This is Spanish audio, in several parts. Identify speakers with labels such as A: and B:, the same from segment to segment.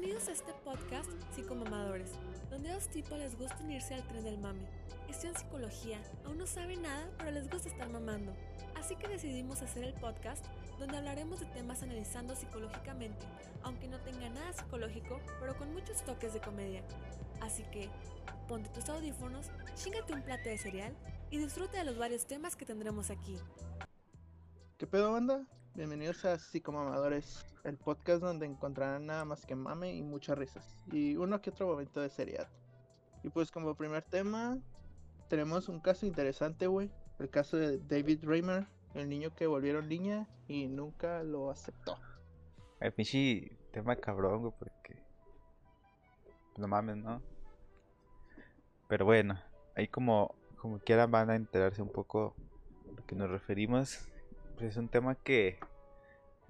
A: Bienvenidos a este podcast Psicomamadores, donde dos tipos les gusta unirse al tren del mame. Estudian psicología, aún no saben nada, pero les gusta estar mamando. Así que decidimos hacer el podcast donde hablaremos de temas analizando psicológicamente, aunque no tenga nada psicológico, pero con muchos toques de comedia. Así que, ponte tus audífonos, chingate un plato de cereal y disfruta de los varios temas que tendremos aquí.
B: ¿Qué pedo, banda? Bienvenidos a Psicomamadores, el podcast donde encontrarán nada más que mame y muchas risas, y uno que otro momento de seriedad. Y pues como primer tema, tenemos un caso interesante, güey. El caso de David Raymer, el niño que volvieron niña y nunca lo aceptó.
C: El pinche tema cabrón, güey, porque... No mames, ¿no? Pero bueno, ahí como, como quieran van a enterarse un poco a lo que nos referimos. Pues es un tema que en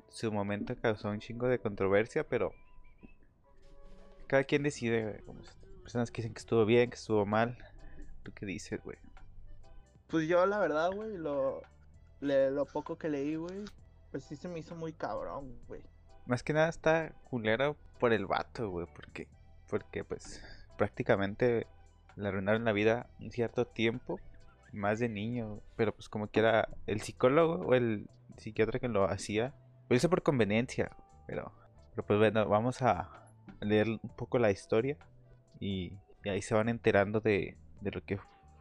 C: su momento causó un chingo de controversia, pero cada quien decide. Como personas que dicen que estuvo bien, que estuvo mal. ¿Tú qué dices, güey?
B: Pues yo la verdad, güey, lo, le- lo poco que leí, güey, pues sí se me hizo muy cabrón, güey.
C: Más que nada está culero por el vato, güey, porque, porque pues prácticamente le arruinaron la vida un cierto tiempo, más de niño, pero pues como que era el psicólogo o el psiquiatra que lo hacía, lo hizo por conveniencia, pero, pero pues bueno, vamos a leer un poco la historia y, y ahí se van enterando de, de lo que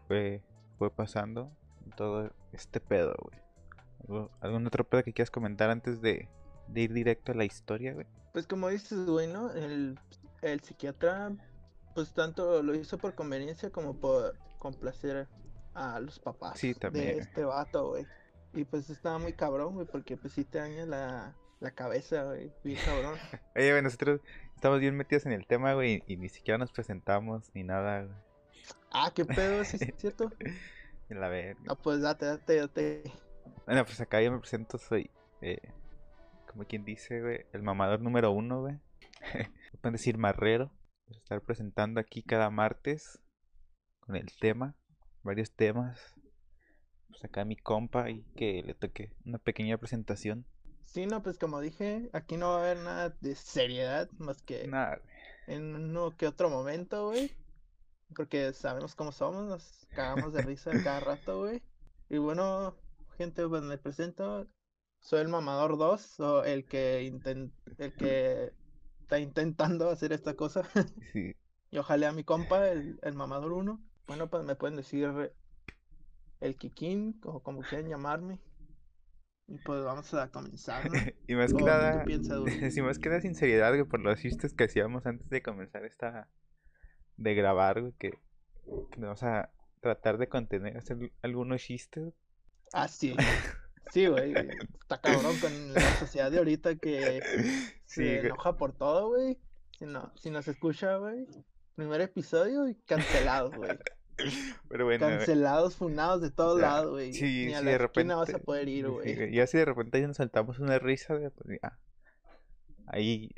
C: fue, fue pasando, todo este pedo, güey. ¿Algo- ¿Algún otro pedo que quieras comentar antes de, de ir directo a la historia, güey?
B: Pues como dices, güey, ¿no? El, el psiquiatra, pues tanto lo hizo por conveniencia como por complacer a los papás
C: Sí,
B: de este vato, güey. Y pues estaba muy cabrón, güey, porque pues sí te daña la, la cabeza, güey, bien cabrón.
C: Oye, güey, nosotros estamos bien metidos en el tema, güey, y ni siquiera nos presentamos ni nada, güey.
B: Ah, qué pedo, sí, es cierto.
C: La verga.
B: Ah, pues date, date, date.
C: Bueno, pues acá yo me presento, soy, eh, como quien dice, güey, el mamador número uno, güey. Pueden decir marrero. Estar presentando aquí cada martes con el tema, varios temas. Pues acá mi compa y que le toque una pequeña presentación.
B: Sí, no, pues como dije, aquí no va a haber nada de seriedad más que
C: Nada,
B: en uno que otro momento, güey. Porque sabemos cómo somos, nos cagamos de risa cada rato, güey. Y bueno, gente, pues me presento. Soy el mamador 2, o el que inten- el que está intentando hacer esta cosa.
C: Sí,
B: Y ojalá a mi compa, el, el mamador 1. Bueno, pues me pueden decir el Kikín, o como quieran llamarme. Y pues vamos a comenzar, ¿no?
C: y más que
B: ¿O tú qué
C: nada, sí, más que nada sinceridad, güey, por los chistes que hacíamos antes de comenzar esta, de grabar, güey, que, vamos a tratar de contener, hacer algunos chistes.
B: Ah, sí. Sí, güey. Está cabrón con la sociedad de ahorita que
C: Sí,
B: se enoja por todo, güey. Si no, si nos escucha, güey. Primer episodio y cancelados, güey.
C: Pero bueno, güey,
B: Cancelados, funados de todos lados, güey.
C: sí,
B: Ni a
C: sí,
B: la
C: de
B: vas a
C: repente-
B: poder ir,
C: sí,
B: güey.
C: güey, Ya si de repente ya nos saltamos una risa, güey, pues ya. Ahí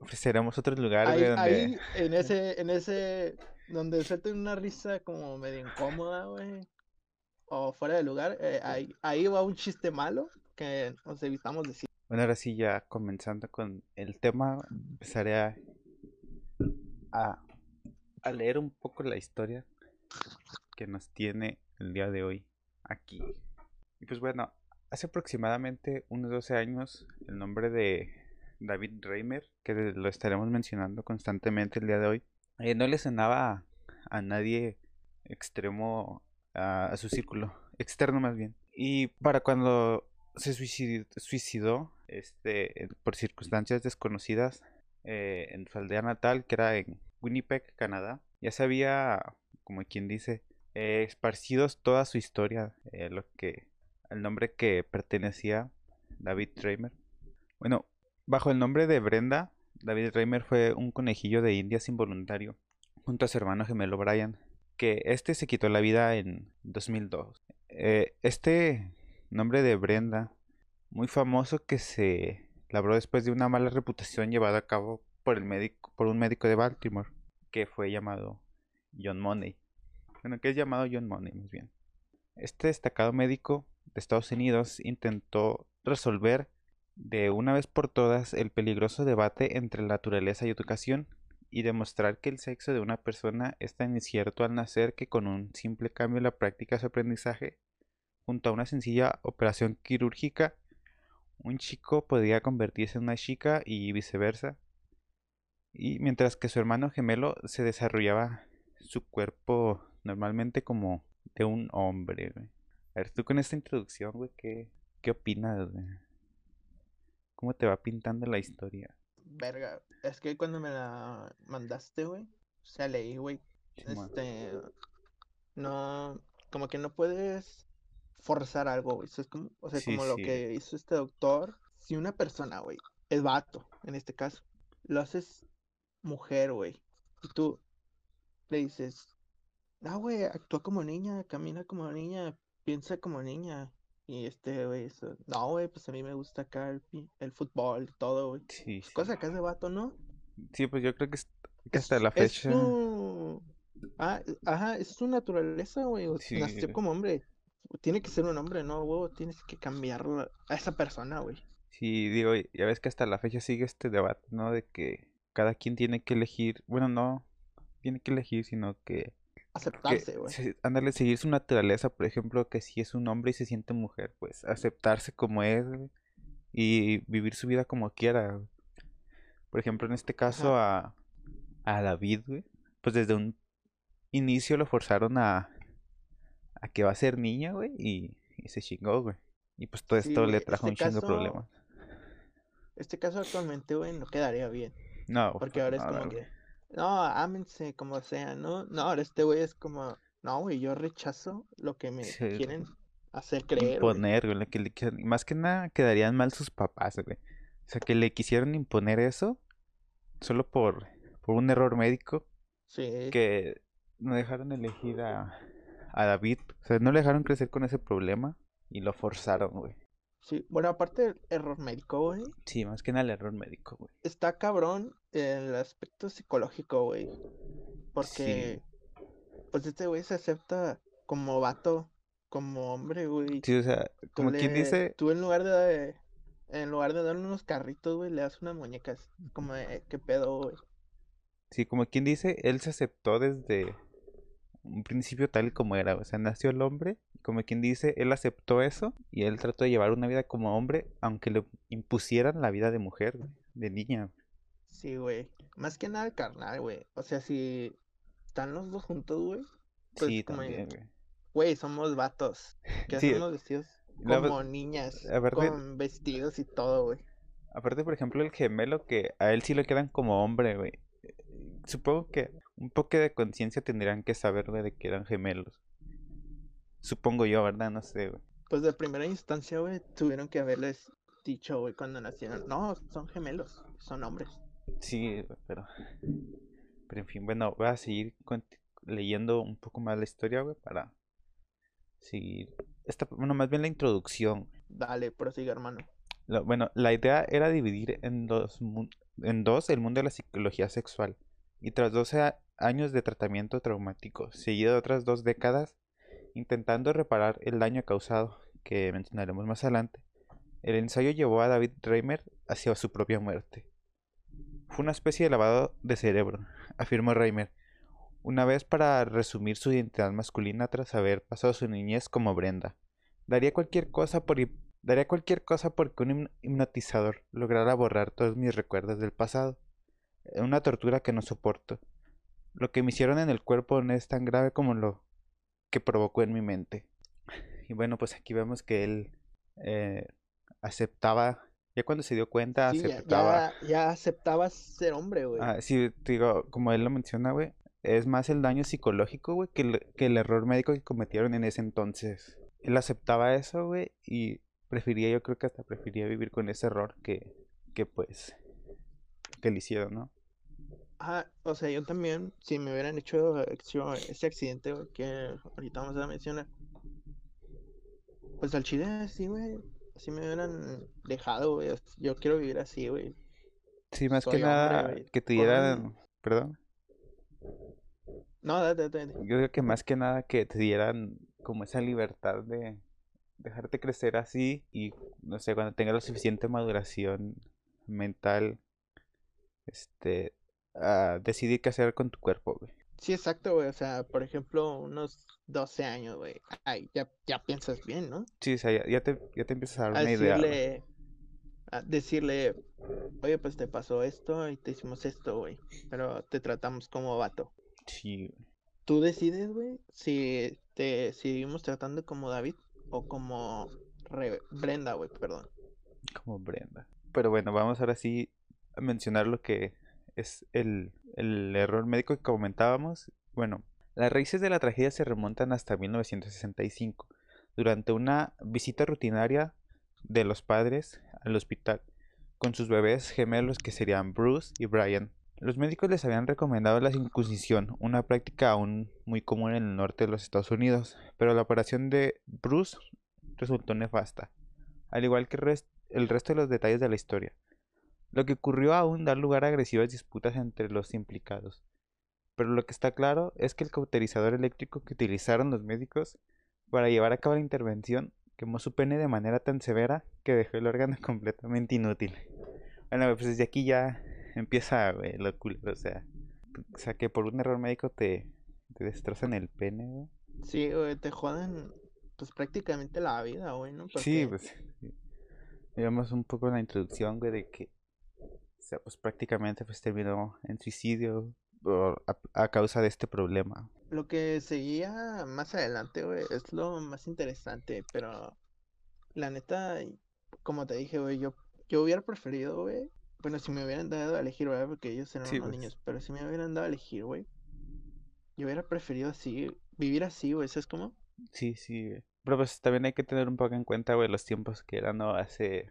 C: ofreceremos otros lugares,
B: Ahí,
C: güey, donde...
B: ahí, en ese, en ese, donde suelten una risa como medio incómoda, güey. O fuera de lugar, eh, ahí, ahí va un chiste malo que nos evitamos decir.
C: Bueno, ahora sí, ya comenzando con el tema, empezaré a, a, a leer un poco la historia que nos tiene el día de hoy aquí. Y pues bueno, hace aproximadamente unos 12 años, el nombre de David Reimer, que lo estaremos mencionando constantemente el día de hoy, eh, no le sonaba a, nadie extremo a, su círculo, externo más bien. Y para cuando se suicidó, este, por circunstancias desconocidas eh, en su aldea natal, que era en Winnipeg, Canadá. Ya se había, como quien dice, eh, esparcido toda su historia, eh, lo que, el nombre que pertenecía David Reimer. Bueno, bajo el nombre de Brenda, David Reimer fue un conejillo de indias involuntario, junto a su hermano gemelo Brian, que este se quitó la vida en 2002. Eh, este nombre de Brenda, muy famoso que se labró después de una mala reputación llevada a cabo por el médico, por un médico de Baltimore, que fue llamado John Money. Bueno, que es llamado John Money, más bien. Este destacado médico de Estados Unidos intentó resolver de una vez por todas el peligroso debate entre naturaleza y educación y demostrar que el sexo de una persona es tan incierto al nacer que con un simple cambio en la práctica de su aprendizaje, junto a una sencilla operación quirúrgica, un chico podría convertirse en una chica y viceversa. Y mientras que su hermano gemelo se desarrollaba su cuerpo normalmente como de un hombre, A ver, tú con esta introducción, güey, ¿qué, qué opinas, ¿Cómo te va pintando la historia?
B: Verga, es que cuando me la mandaste, güey, o sea, leí, güey, este, no, como que no puedes forzar algo, güey, es como, o sea, como lo que hizo este doctor, si una persona, güey, es vato, en este caso, lo haces mujer, güey, y tú le dices, no, güey, actúa como niña, camina como niña, piensa como niña, y este, güey, eso. No, güey, pues a mí me gusta acá el, el fútbol, todo, güey. Sí, pues, Cosa es de vato, ¿no?
C: Sí, pues yo creo que, hasta la fecha.
B: Es su... Ah, ajá, es su naturaleza, güey. Nació como hombre. Tiene que ser un hombre, ¿no, güey? Tienes que cambiarlo a esa persona, güey.
C: Sí, digo, ya ves que hasta la fecha sigue este debate, ¿no? De que cada quien tiene que elegir. Bueno, no tiene que elegir, sino que
B: aceptarse, güey.
C: Ándale, seguir su naturaleza, por ejemplo, que si es un hombre y se siente mujer, pues aceptarse como es, y vivir su vida como quiera. Por ejemplo, en este caso a, a David, güey, pues desde un inicio lo forzaron a, a que va a ser niña, güey, y, se chingó, güey. Y pues todo esto le trajo este un chingo de problemas.
B: Este caso actualmente, güey, no quedaría bien.
C: No,
B: porque ahora es como que no, ámense como sea, ¿no? No, ahora este güey es como, no, güey, yo rechazo lo que me quieren hacer creer.
C: Imponer, güey, que le, más que nada quedarían mal sus papás, güey. O sea, que le quisieron imponer eso solo por, por un error médico.
B: Sí.
C: Que no dejaron elegir a, a David. O sea, no le dejaron crecer con ese problema y lo forzaron, güey.
B: Sí, bueno, aparte del error médico, güey.
C: Sí, más que nada el error médico, güey.
B: Está cabrón el aspecto psicológico, güey. Porque, pues este güey se acepta como vato, como hombre, güey.
C: Sí, o sea, como quien dice.
B: Tú en lugar de. En lugar de darle unos carritos, güey, le das unas muñecas. Como, ¿qué pedo, güey?
C: Sí, como quien dice, él se aceptó desde un principio tal y como era. O sea, nació el hombre como quien dice, él aceptó eso y él trató de llevar una vida como hombre, aunque le impusieran la vida de mujer, de niña.
B: Sí, güey. Más que nada carnal, güey. O sea, si están los dos juntos, güey.
C: Pues sí, como güey.
B: Güey, somos vatos. Que hacemos vestidos como niñas. con vestidos y todo, güey.
C: Aparte, por ejemplo, el gemelo que a él sí le quedan como hombre, güey. Supongo que un poco de conciencia tendrían que saber, de que eran gemelos. Supongo yo, ¿verdad? No sé, güey.
B: Pues de primera instancia, güey, tuvieron que haberles dicho, güey, cuando nacieron. No, son gemelos, son hombres.
C: Sí, pero. Pero en fin, bueno, voy a seguir leyendo un poco más la historia, güey, para seguir. Esta, bueno, más bien la introducción.
B: Dale, prosigue, hermano.
C: bueno, la idea era dividir en dos, en dos el mundo de la psicología sexual. Y tras 12 años de tratamiento traumático, seguido de otras dos décadas Intentando reparar el daño causado, que mencionaremos más adelante, el ensayo llevó a David Reimer hacia su propia muerte. Fue una especie de lavado de cerebro, afirmó Reimer, una vez para resumir su identidad masculina tras haber pasado su niñez como Brenda. Daría cualquier cosa por daría cualquier cosa porque un hipnotizador lograra borrar todos mis recuerdos del pasado. Una tortura que no soporto. Lo que me hicieron en el cuerpo no es tan grave como lo que provocó en mi mente. Y bueno, pues aquí vemos que él eh, aceptaba, ya cuando se dio cuenta, aceptaba.
B: Ya, aceptaba ser hombre, güey.
C: Ah, sí, digo, como él lo menciona, güey, es más el daño psicológico, güey, que el, que el error médico que cometieron en ese entonces. Él aceptaba eso, güey, y prefería, yo creo que hasta prefería vivir con ese error que, que pues, que le hicieron, ¿no?
B: Ah, o sea, yo también, si me hubieran hecho ese accidente, que ahorita vamos a mencionar, pues al chile, sí, güey, así me hubieran dejado, güey, yo quiero vivir así, güey.
C: Sí, más que nada, que te dieran, perdón.
B: No, date, date,
C: Yo creo que más que nada que te dieran como esa libertad de, dejarte crecer así y, no sé, cuando tengas la suficiente maduración mental, este, a decidir qué hacer con tu cuerpo, güey.
B: Sí, exacto, güey. O sea, por ejemplo, unos 12 años, güey. Ay, ya, ya piensas bien, ¿no?
C: Sí, o sea, ya, ya te, ya te empiezas a dar
B: A
C: una idea.
B: decirle, a decirle, oye, pues te pasó esto y te hicimos esto, güey. Pero te tratamos como vato.
C: Sí.
B: Tú decides, güey, si te seguimos tratando como David o como Re- Brenda, güey, perdón.
C: como Brenda. Pero bueno, vamos ahora sí a mencionar lo que es el, el error médico que comentábamos. Bueno, las raíces de la tragedia se remontan hasta 1965, durante una visita rutinaria de los padres al hospital con sus bebés gemelos que serían Bruce y Brian. Los médicos les habían recomendado la circuncisión, una práctica aún muy común en el norte de los Estados Unidos, pero la operación de Bruce resultó nefasta, al igual que el res- el resto de los detalles de la historia. Lo que ocurrió aún da lugar a agresivas disputas entre los implicados. Pero lo que está claro es que el cauterizador eléctrico que utilizaron los médicos para llevar a cabo la intervención quemó su pene de manera tan severa que dejó el órgano completamente inútil. Bueno, pues desde aquí ya empieza güey, lo culero, o sea, o sea que por un error médico te, te destrozan el pene, güey.
B: Sí, güey, te joden, pues prácticamente la vida, güey, ¿no?
C: Sí, pues. Digamos un poco la introducción, güey, de que. Sea, pues prácticamente pues terminó en suicidio por- a, a causa de este problema.
B: Lo que seguía más adelante, güey, es lo más interesante, pero la neta, como te dije, güey, yo, yo hubiera preferido, güey, bueno, si me hubieran dado a elegir, ¿verdad? Porque ellos eran
C: Sí,
B: unos
C: pues.
B: niños, pero si me hubieran dado a elegir, güey, yo hubiera preferido así, vivir así, güey, ¿sabes cómo?
C: Sí, sí, güey. Pero pues también hay que tener un poco en cuenta, güey, los tiempos que eran, ¿no? Hace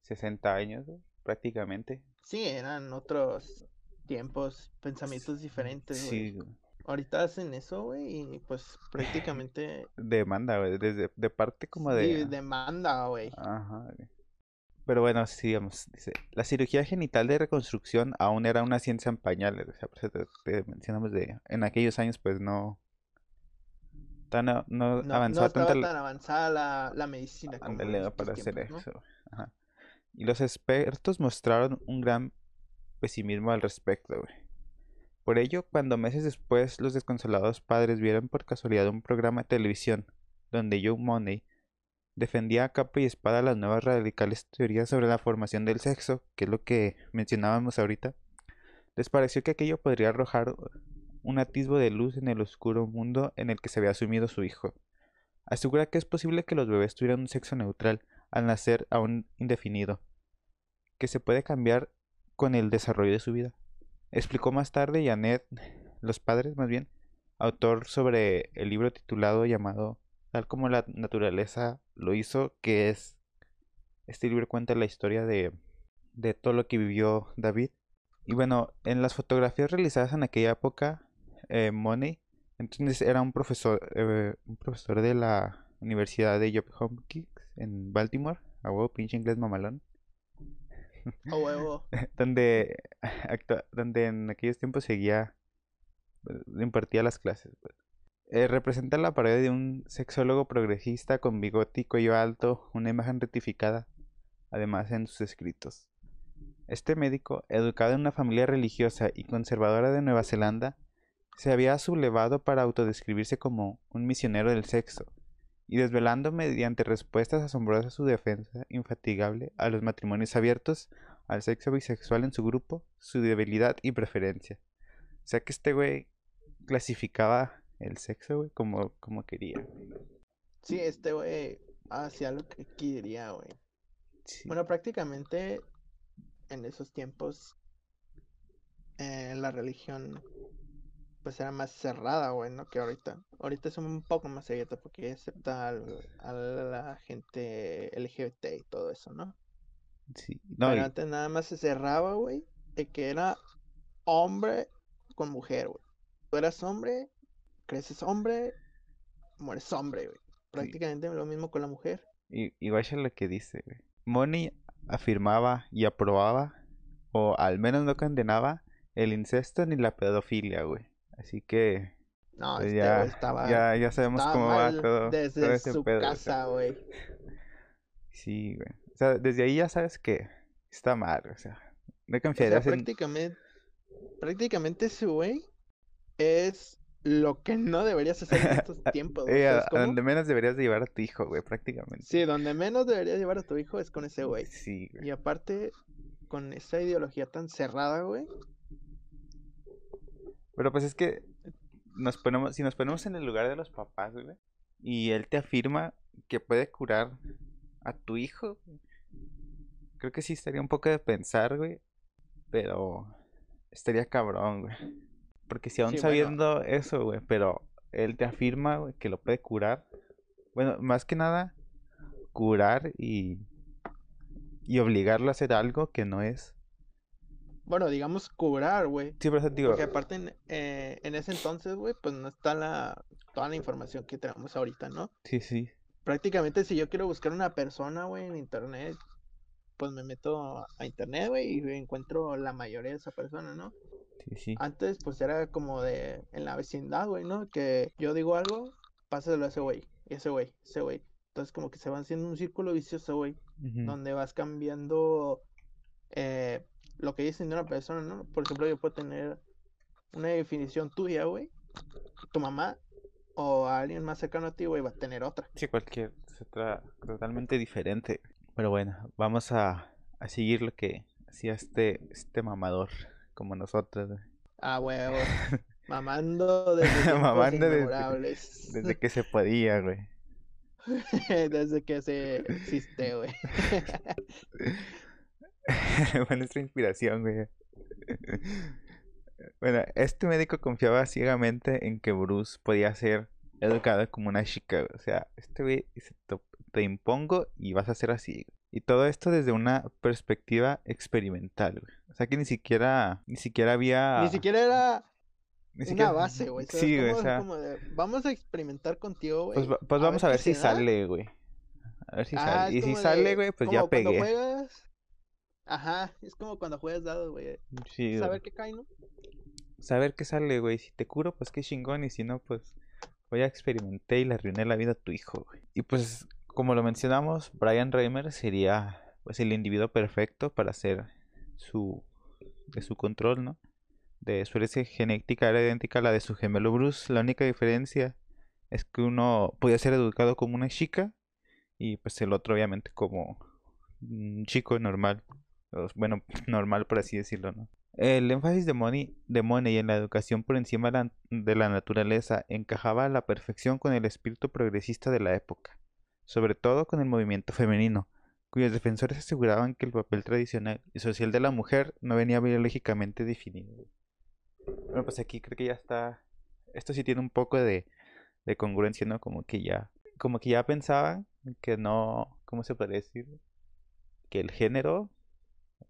C: 60 años, güey, prácticamente.
B: Sí, eran otros tiempos, pensamientos diferentes.
C: Sí, güey.
B: Ahorita hacen eso, güey, y pues prácticamente
C: demanda, güey, desde de parte como
B: sí,
C: de...
B: demanda, güey.
C: Ajá. güey. Pero bueno, sigamos. Dice, la cirugía genital de reconstrucción aún era una ciencia en pañales. O sea, por eso te, te mencionamos de... En aquellos años, pues no... Tan, no,
B: No, no
C: avanzaba
B: estaba tan avanzada la, la medicina
C: Ándale, para hacer
B: tiempos, ¿no?
C: eso. Ajá. Y los expertos mostraron un gran pesimismo al respecto. Por ello, cuando meses después los desconsolados padres vieron por casualidad un programa de televisión donde Joe Money defendía a capa y espada las nuevas radicales teorías sobre la formación del sexo, que es lo que mencionábamos ahorita, les pareció que aquello podría arrojar un atisbo de luz en el oscuro mundo en el que se había sumido su hijo. Asegura que es posible que los bebés tuvieran un sexo neutral al nacer aún indefinido, que se puede cambiar con el desarrollo de su vida. Explicó más tarde Janet, los padres más bien, autor sobre el libro titulado llamado Tal como la naturaleza lo hizo, que es este libro cuenta la historia de, de todo lo que vivió David. Y bueno, en las fotografías realizadas en aquella época, eh, Money, entonces era un profesor, eh, un profesor de la Universidad de Johns Hopkins en Baltimore, a huevo, pinche inglés mamalón,
B: A
C: donde en aquellos tiempos seguía, eh, impartía las clases. pues. Eh, representa la pared de un sexólogo progresista con bigote y cuello alto, una imagen rectificada, además en sus escritos. Este médico, educado en una familia religiosa y conservadora de Nueva Zelanda, se había sublevado para autodescribirse como un misionero del sexo, y desvelando mediante respuestas asombrosas su defensa infatigable a los matrimonios abiertos, al sexo bisexual en su grupo, su debilidad y preferencia. O sea que este güey clasificaba el sexo, güey, como, como quería.
B: Sí, este güey hacía lo que quería, güey.
C: Sí.
B: Bueno, prácticamente en esos tiempos eh, la religión pues era más cerrada, güey, ¿no? Que ahorita. Ahorita es un poco más abierta porque acepta al- a la gente LGBT y todo eso, ¿no?
C: sí. No,
B: Pero
C: y-
B: antes nada más se cerraba, güey, de que era hombre con mujer, güey. Tú eras hombre, creces hombre, mueres hombre, güey. Prácticamente lo mismo con la mujer.
C: Y, y vaya lo que dice, güey. Money afirmaba y aprobaba, o al menos no condenaba, el incesto ni la pedofilia, güey. Así que,
B: No,
C: Pues
B: este
C: ya,
B: estaba,
C: ya, ya sabemos cómo va todo, todo
B: desde
C: ese
B: su
C: pedo, o sea.
B: casa, güey.
C: Sí, güey. O sea, desde ahí ya sabes que está mal, o sea, no
B: O sea,
C: confiarías en...
B: prácticamente, prácticamente ese güey es lo que no deberías hacer en estos tiempos, güey.
C: Eh, a, donde menos deberías de llevar a tu hijo, güey, prácticamente.
B: Sí, donde menos deberías llevar a tu hijo es con ese güey.
C: Sí, güey.
B: Y aparte, con esa ideología tan cerrada, güey.
C: Pero pues es que nos ponemos, si nos ponemos en el lugar de los papás, güey, y él te afirma que puede curar a tu hijo, creo que sí estaría un poco de pensar, güey, pero estaría cabrón, güey. Porque si aún
B: Sí, bueno.
C: sabiendo eso, güey, pero él te afirma, güey, que lo puede curar, bueno, más que nada, curar y, y obligarlo a hacer algo que no es.
B: Bueno, digamos curar, güey.
C: Sí, te digo,
B: Porque aparte en, eh, en ese entonces, güey, pues no está la, toda la información que tenemos ahorita, ¿no?
C: sí, sí,
B: Prácticamente si yo quiero buscar una persona, güey, en internet, pues me meto a internet, güey, y encuentro la mayoría de esa persona, ¿no?
C: sí, sí.
B: Antes, pues era como de en la vecindad, güey, ¿no? Que yo digo algo, pásalo a ese güey, ese güey, ese güey. Entonces, como que se va haciendo un círculo vicioso, güey, donde vas cambiando eh, lo que dicen de una persona, ¿no? Por ejemplo, yo puedo tener una definición tuya, güey, tu mamá o alguien más cercano a ti, güey, va a tener otra.
C: Sí, cualquier, es otra totalmente diferente. Pero bueno, vamos a, a seguir lo que hacía este, este mamador, como nosotros.
B: Ah, huevo. Mamando desde tiempos
C: Mamando desde-
B: inmemorables.
C: desde que se podía, güey.
B: Desde que se existe, güey.
C: Fue nuestra inspiración, güey. Bueno, este médico confiaba ciegamente en que Bruce podía ser educado como una chica. O sea, este güey "Te- impongo y vas a ser así. güey". Y todo esto desde una perspectiva experimental, güey. O sea que ni siquiera, ni siquiera había...
B: Ni siquiera era
C: ni
B: una base, güey. ¿sabes
C: Sí, güey, o sea,
B: de, vamos a experimentar contigo, güey.
C: pues, va- pues vamos a ver si
B: se da".
C: sale, güey. A ver si
B: Ah,
C: sale. Y si sale, güey, pues ya pegué.
B: juegas... Ajá, es como cuando juegas dados, güey.
C: Sí, güey.
B: Saber qué cae, ¿no?
C: saber qué sale, güey. Si te curo, pues qué chingón. Y si no, pues voy a experimentar y le arruiné la vida a tu hijo, güey. Y pues, como lo mencionamos, Brian Reimer sería pues el individuo perfecto para hacer su de su control, ¿no? De su herencia genética era idéntica a la de su gemelo Bruce. La única diferencia es que uno podía ser educado como una chica y pues el otro obviamente como un chico normal. Bueno, normal por así decirlo, ¿no? El énfasis de Money, de Money en la educación por encima de la naturaleza encajaba a la perfección con el espíritu progresista de la época, sobre todo con el movimiento femenino, cuyos defensores aseguraban que el papel tradicional y social de la mujer no venía biológicamente definido. Bueno, pues aquí creo que ya está. Esto sí tiene un poco de, de congruencia, ¿no? Como que ya. Como que ya pensaban que no. ¿Cómo se puede decir? Que el género.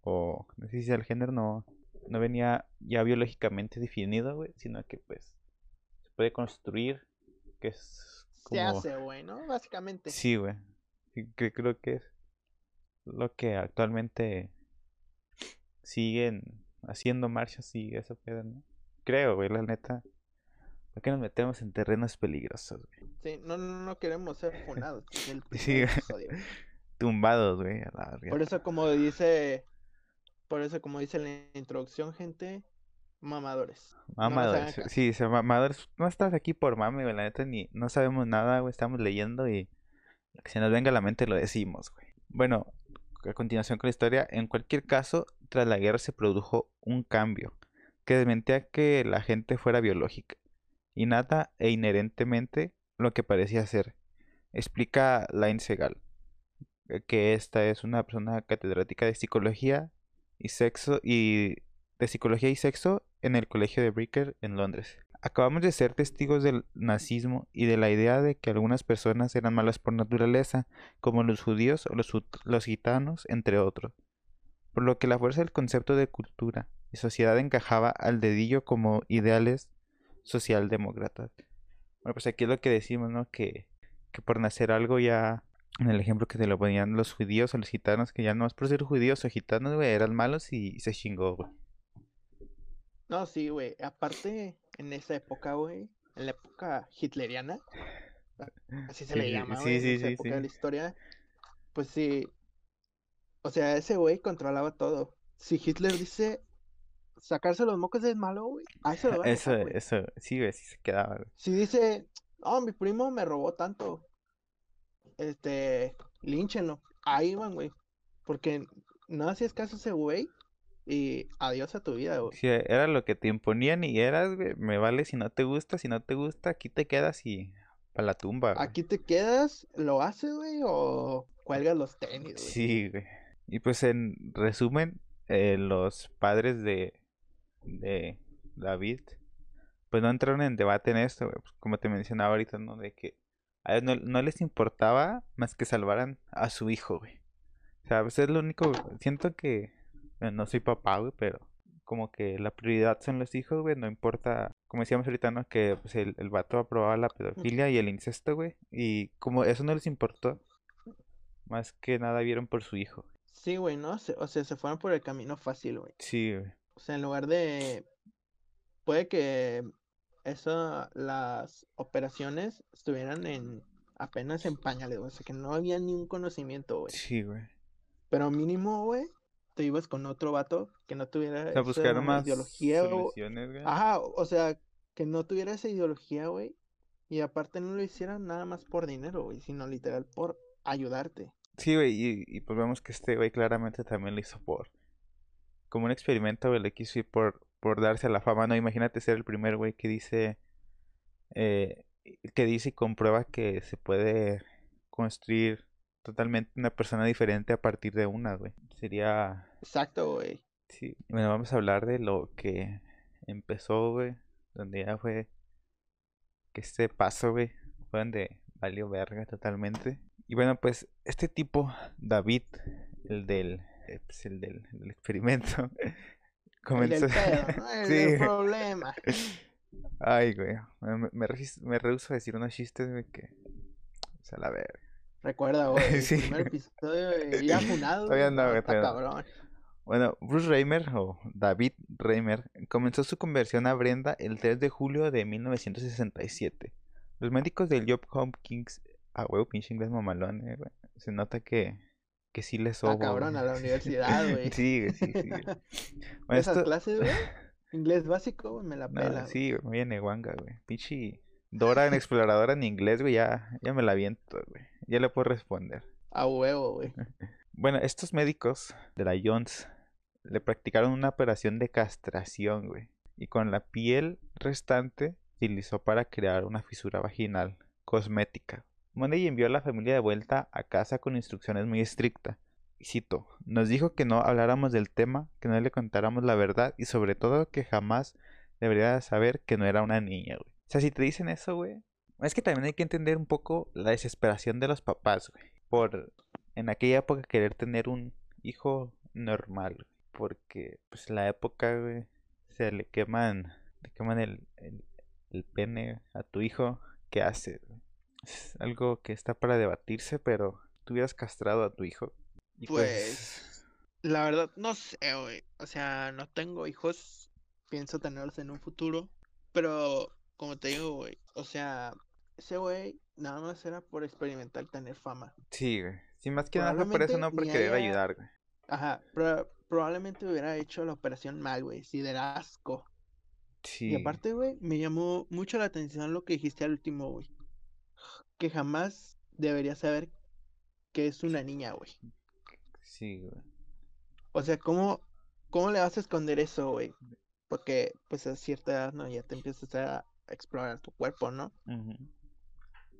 C: O. No sé si el género, no. No venía ya biológicamente definido, güey. Sino que pues. Se puede construir. Que es.
B: Se
C: Como...
B: hace, güey, ¿no? Básicamente.
C: Sí, güey. Que creo que es lo que actualmente siguen haciendo marchas y eso pedo, ¿no? Creo, güey, la neta. ¿Por qué nos metemos en terrenos peligrosos, güey?
B: Sí, no, no, no queremos ser funados.
C: Sí, güey. Tumbados, güey, a la.
B: Por eso, como dice. Por eso, como dice en la introducción, gente, mamadores.
C: Mamadores. Sí, se mamadores. No estás aquí por mame, güey, la neta, ni no sabemos nada, güey, estamos leyendo y lo que se nos venga a la mente lo decimos, güey. Bueno, a continuación con la historia, en cualquier caso, tras la guerra se produjo un cambio que desmentía que la gente fuera biológica, innata e inherentemente lo que parecía ser. Explica Lain Segal, eh, que esta es una persona catedrática de psicología y sexo y de psicología y sexo en el colegio de Bricker en Londres. Acabamos de ser testigos del nazismo y de la idea de que algunas personas eran malas por naturaleza, como los judíos o los, los gitanos, entre otros. Por lo que la fuerza del concepto de cultura y sociedad encajaba al dedillo como ideales socialdemócratas. Bueno, pues aquí es lo que decimos, ¿no? Que, que por nacer algo ya, en el ejemplo que te lo ponían los judíos o los gitanos, que ya no es por ser judíos o gitanos, güey, eran malos y se chingó, güey.
B: No, sí, güey. Aparte, en esa época, güey, en la época hitleriana, así se le llama,
C: sí,
B: güey, en esa época de la historia, pues sí, o sea, ese güey controlaba todo. Si Hitler dice sacarse los mocos es malo, güey, ahí se lo van a
C: Eso,
B: güey.
C: eso, sí, güey, sí se quedaba, güey.
B: Si dice, oh, mi primo me robó tanto, este, línchenlo, ahí van, güey, porque no hacías caso a ese güey y adiós a tu vida, güey.
C: Sí, era lo que te imponían y eras, güey, me vale si no te gusta, si no te gusta, aquí te quedas y para la tumba, güey.
B: Aquí te quedas, lo haces, güey, o cuelgas los tenis, güey.
C: Sí, güey. Y pues en resumen, eh, los padres de, de David, pues no entraron en debate en esto, güey. pues, como te mencionaba ahorita, ¿no? De que a ellos no, no les importaba más que salvaran a su hijo, güey. O sea, pues es lo único, siento que, eh, no soy papá, güey, pero como que la prioridad son los hijos, güey, no importa, como decíamos ahorita, ¿no? Que pues el, el vato aprobaba la pedofilia y el incesto, güey. Y como eso no les importó, más que nada vieron por su hijo.
B: Sí, güey, ¿no? O sea, se fueron por el camino fácil, güey.
C: Sí, güey.
B: O sea, en lugar de... Puede que eso, las operaciones estuvieran en apenas en pañales. O sea, que no había ni un conocimiento, güey.
C: Sí, güey.
B: Pero mínimo, güey, te ibas con otro vato que no tuviera
C: O sea, buscaron más
B: ideología
C: soluciones, güey.
B: Ajá, o sea, que no tuviera esa ideología, güey. Y aparte no lo hicieran nada más por dinero, güey, sino literal por ayudarte.
C: Sí, güey, y, y pues vemos que este güey claramente también lo hizo por... Como un experimento, güey, le quiso ir por, por darse a la fama, ¿no? Imagínate ser el primer güey que dice... eh, que dice y comprueba que se puede construir totalmente una persona diferente a partir de una, güey. Sería...
B: Exacto, güey.
C: Sí, bueno, vamos a hablar de lo que empezó, güey, donde ya fue que este paso, güey, fue donde valió verga totalmente. Y bueno, pues este tipo, David, el del, eh, pues, el del, el experimento,
B: El
C: comenzó...
B: del pedo, ¿no? El
C: Sí.
B: problema.
C: Ay, güey, me, me, me rehuso a decir unos chistes, güey, que... O sea, la verga.
B: Recuerda, güey, el
C: Sí.
B: primer episodio de ya funado,
C: Todavía
B: güey,
C: no, güey,
B: está cabrón.
C: Bueno, Bruce Reimer o David Reimer comenzó su conversión a Brenda el 3 de julio de 1967. Los médicos del Job Hopkins, ah, huevo, pinche inglés mamalón, eh, güey. Se nota que, que sí le sobo.
B: Ah, cabrón, a la universidad, güey.
C: sí, sí, sí. Bueno,
B: Esas
C: esto-
B: clases, güey, inglés básico, güey, me la pela.
C: sí, güey, en guanga, güey. Pinche Dora en exploradora en inglés, güey, ya, ya me la viento, güey. Ya le puedo responder.
B: A huevo, güey.
C: Bueno, estos médicos de la Jones le practicaron una operación de castración, güey. Y con la piel restante utilizó para crear una fisura vaginal cosmética. Money envió a la familia de vuelta a casa con instrucciones muy estrictas. Cito, nos dijo que no habláramos del tema, que no le contáramos la verdad y sobre todo que jamás debería saber que no era una niña, güey. O sea, si te dicen eso, güey, es que también hay que entender un poco la desesperación de los papás, güey. Por en aquella época querer tener un hijo normal, güey, porque pues en la época, güey, se le queman, le queman el, el, el pene a tu hijo, ¿qué haces? güey? Es algo que está para debatirse, pero tú hubieras castrado a tu hijo. Y
B: Pues, la verdad, no sé, güey. O sea, no tengo hijos. Pienso tenerlos en un futuro. Pero, como te digo, güey. O sea, ese güey nada más era por experimentar tener fama.
C: Sí, güey. Sí, más que nada por eso, no por querer
B: haya-
C: ayudar, güey.
B: Ajá, pero probablemente hubiera hecho la operación mal, güey. Sí, del asco.
C: Sí.
B: Y aparte, güey, me llamó mucho la atención lo que dijiste al último, güey. Que jamás debería saber que es una niña, güey.
C: Sí, güey.
B: O sea, ¿cómo, cómo le vas a esconder eso, güey? Porque, pues a cierta edad, ¿no? Ya te empiezas a explorar tu cuerpo, ¿no?
C: Ujú.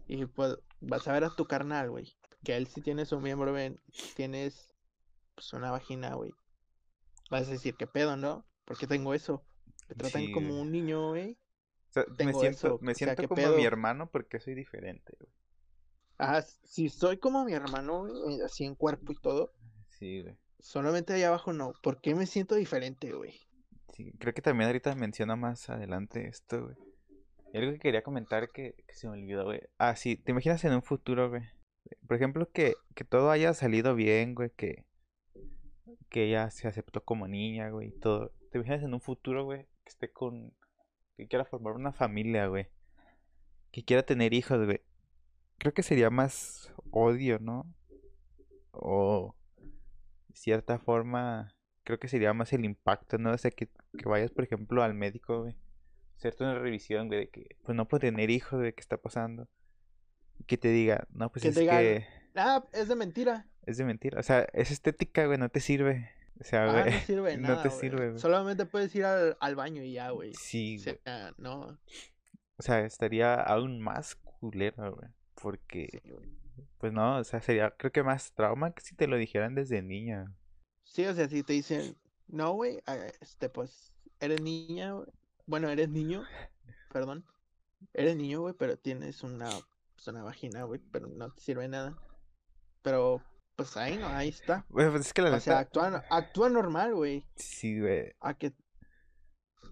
B: Y pues vas a ver a tu carnal, güey. Que él sí tiene su miembro, ven, tienes pues una vagina, güey. Vas a decir, ¿qué pedo, no? ¿Por qué tengo eso? Me tratan
C: Sí,
B: como un niño, güey.
C: Sea, me siento,
B: eso,
C: me
B: o sea,
C: siento
B: ¿qué
C: como
B: pedo?
C: mi hermano porque soy diferente, güey.
B: Ajá, si soy como mi hermano, güey, así en cuerpo y todo,
C: Sí, güey.
B: solamente allá abajo no. ¿Por qué me siento diferente, güey?
C: Sí, creo que también ahorita menciona más adelante esto, güey. Y algo que quería comentar que, que se me olvidó, güey. Ah, sí, ¿te imaginas en un futuro, güey? Por ejemplo, que, que todo haya salido bien, güey, que, que ella se aceptó como niña, güey, y todo. ¿Te imaginas en un futuro, güey, que esté con... que quiera formar una familia, güey? que quiera tener hijos, güey. Creo que sería más odio, ¿no? O de cierta forma, creo que sería más el impacto, ¿no? O sea, que, que vayas, por ejemplo, al médico, güey. Hacerte una revisión, güey, de que pues no puedo tener hijos, güey, ¿qué está pasando? Y que te diga, no, pues
B: Que
C: es que
B: Ah, es de mentira.
C: es de mentira. O sea, es estética, güey, no te sirve. O sea,
B: Ah, no sirve de
C: no
B: nada,
C: te sirve, güey.
B: Solamente puedes ir al, al baño y ya, güey.
C: Sí,
B: O sea, no.
C: O sea, estaría aún más culero, güey. Porque,
B: Sí, güey.
C: pues no, o sea, sería creo que más trauma que si te lo dijeran desde niña.
B: Sí, o sea, si te dicen, no, güey, este, pues, eres niña, güey. Bueno, eres niño, perdón. Eres niño, güey, pero tienes una, pues, una vagina, güey, pero no te sirve nada. Pero, pues ahí no, ahí está.
C: Pues es que la
B: O sea, actúa, actúa normal, güey.
C: sí, güey.
B: A que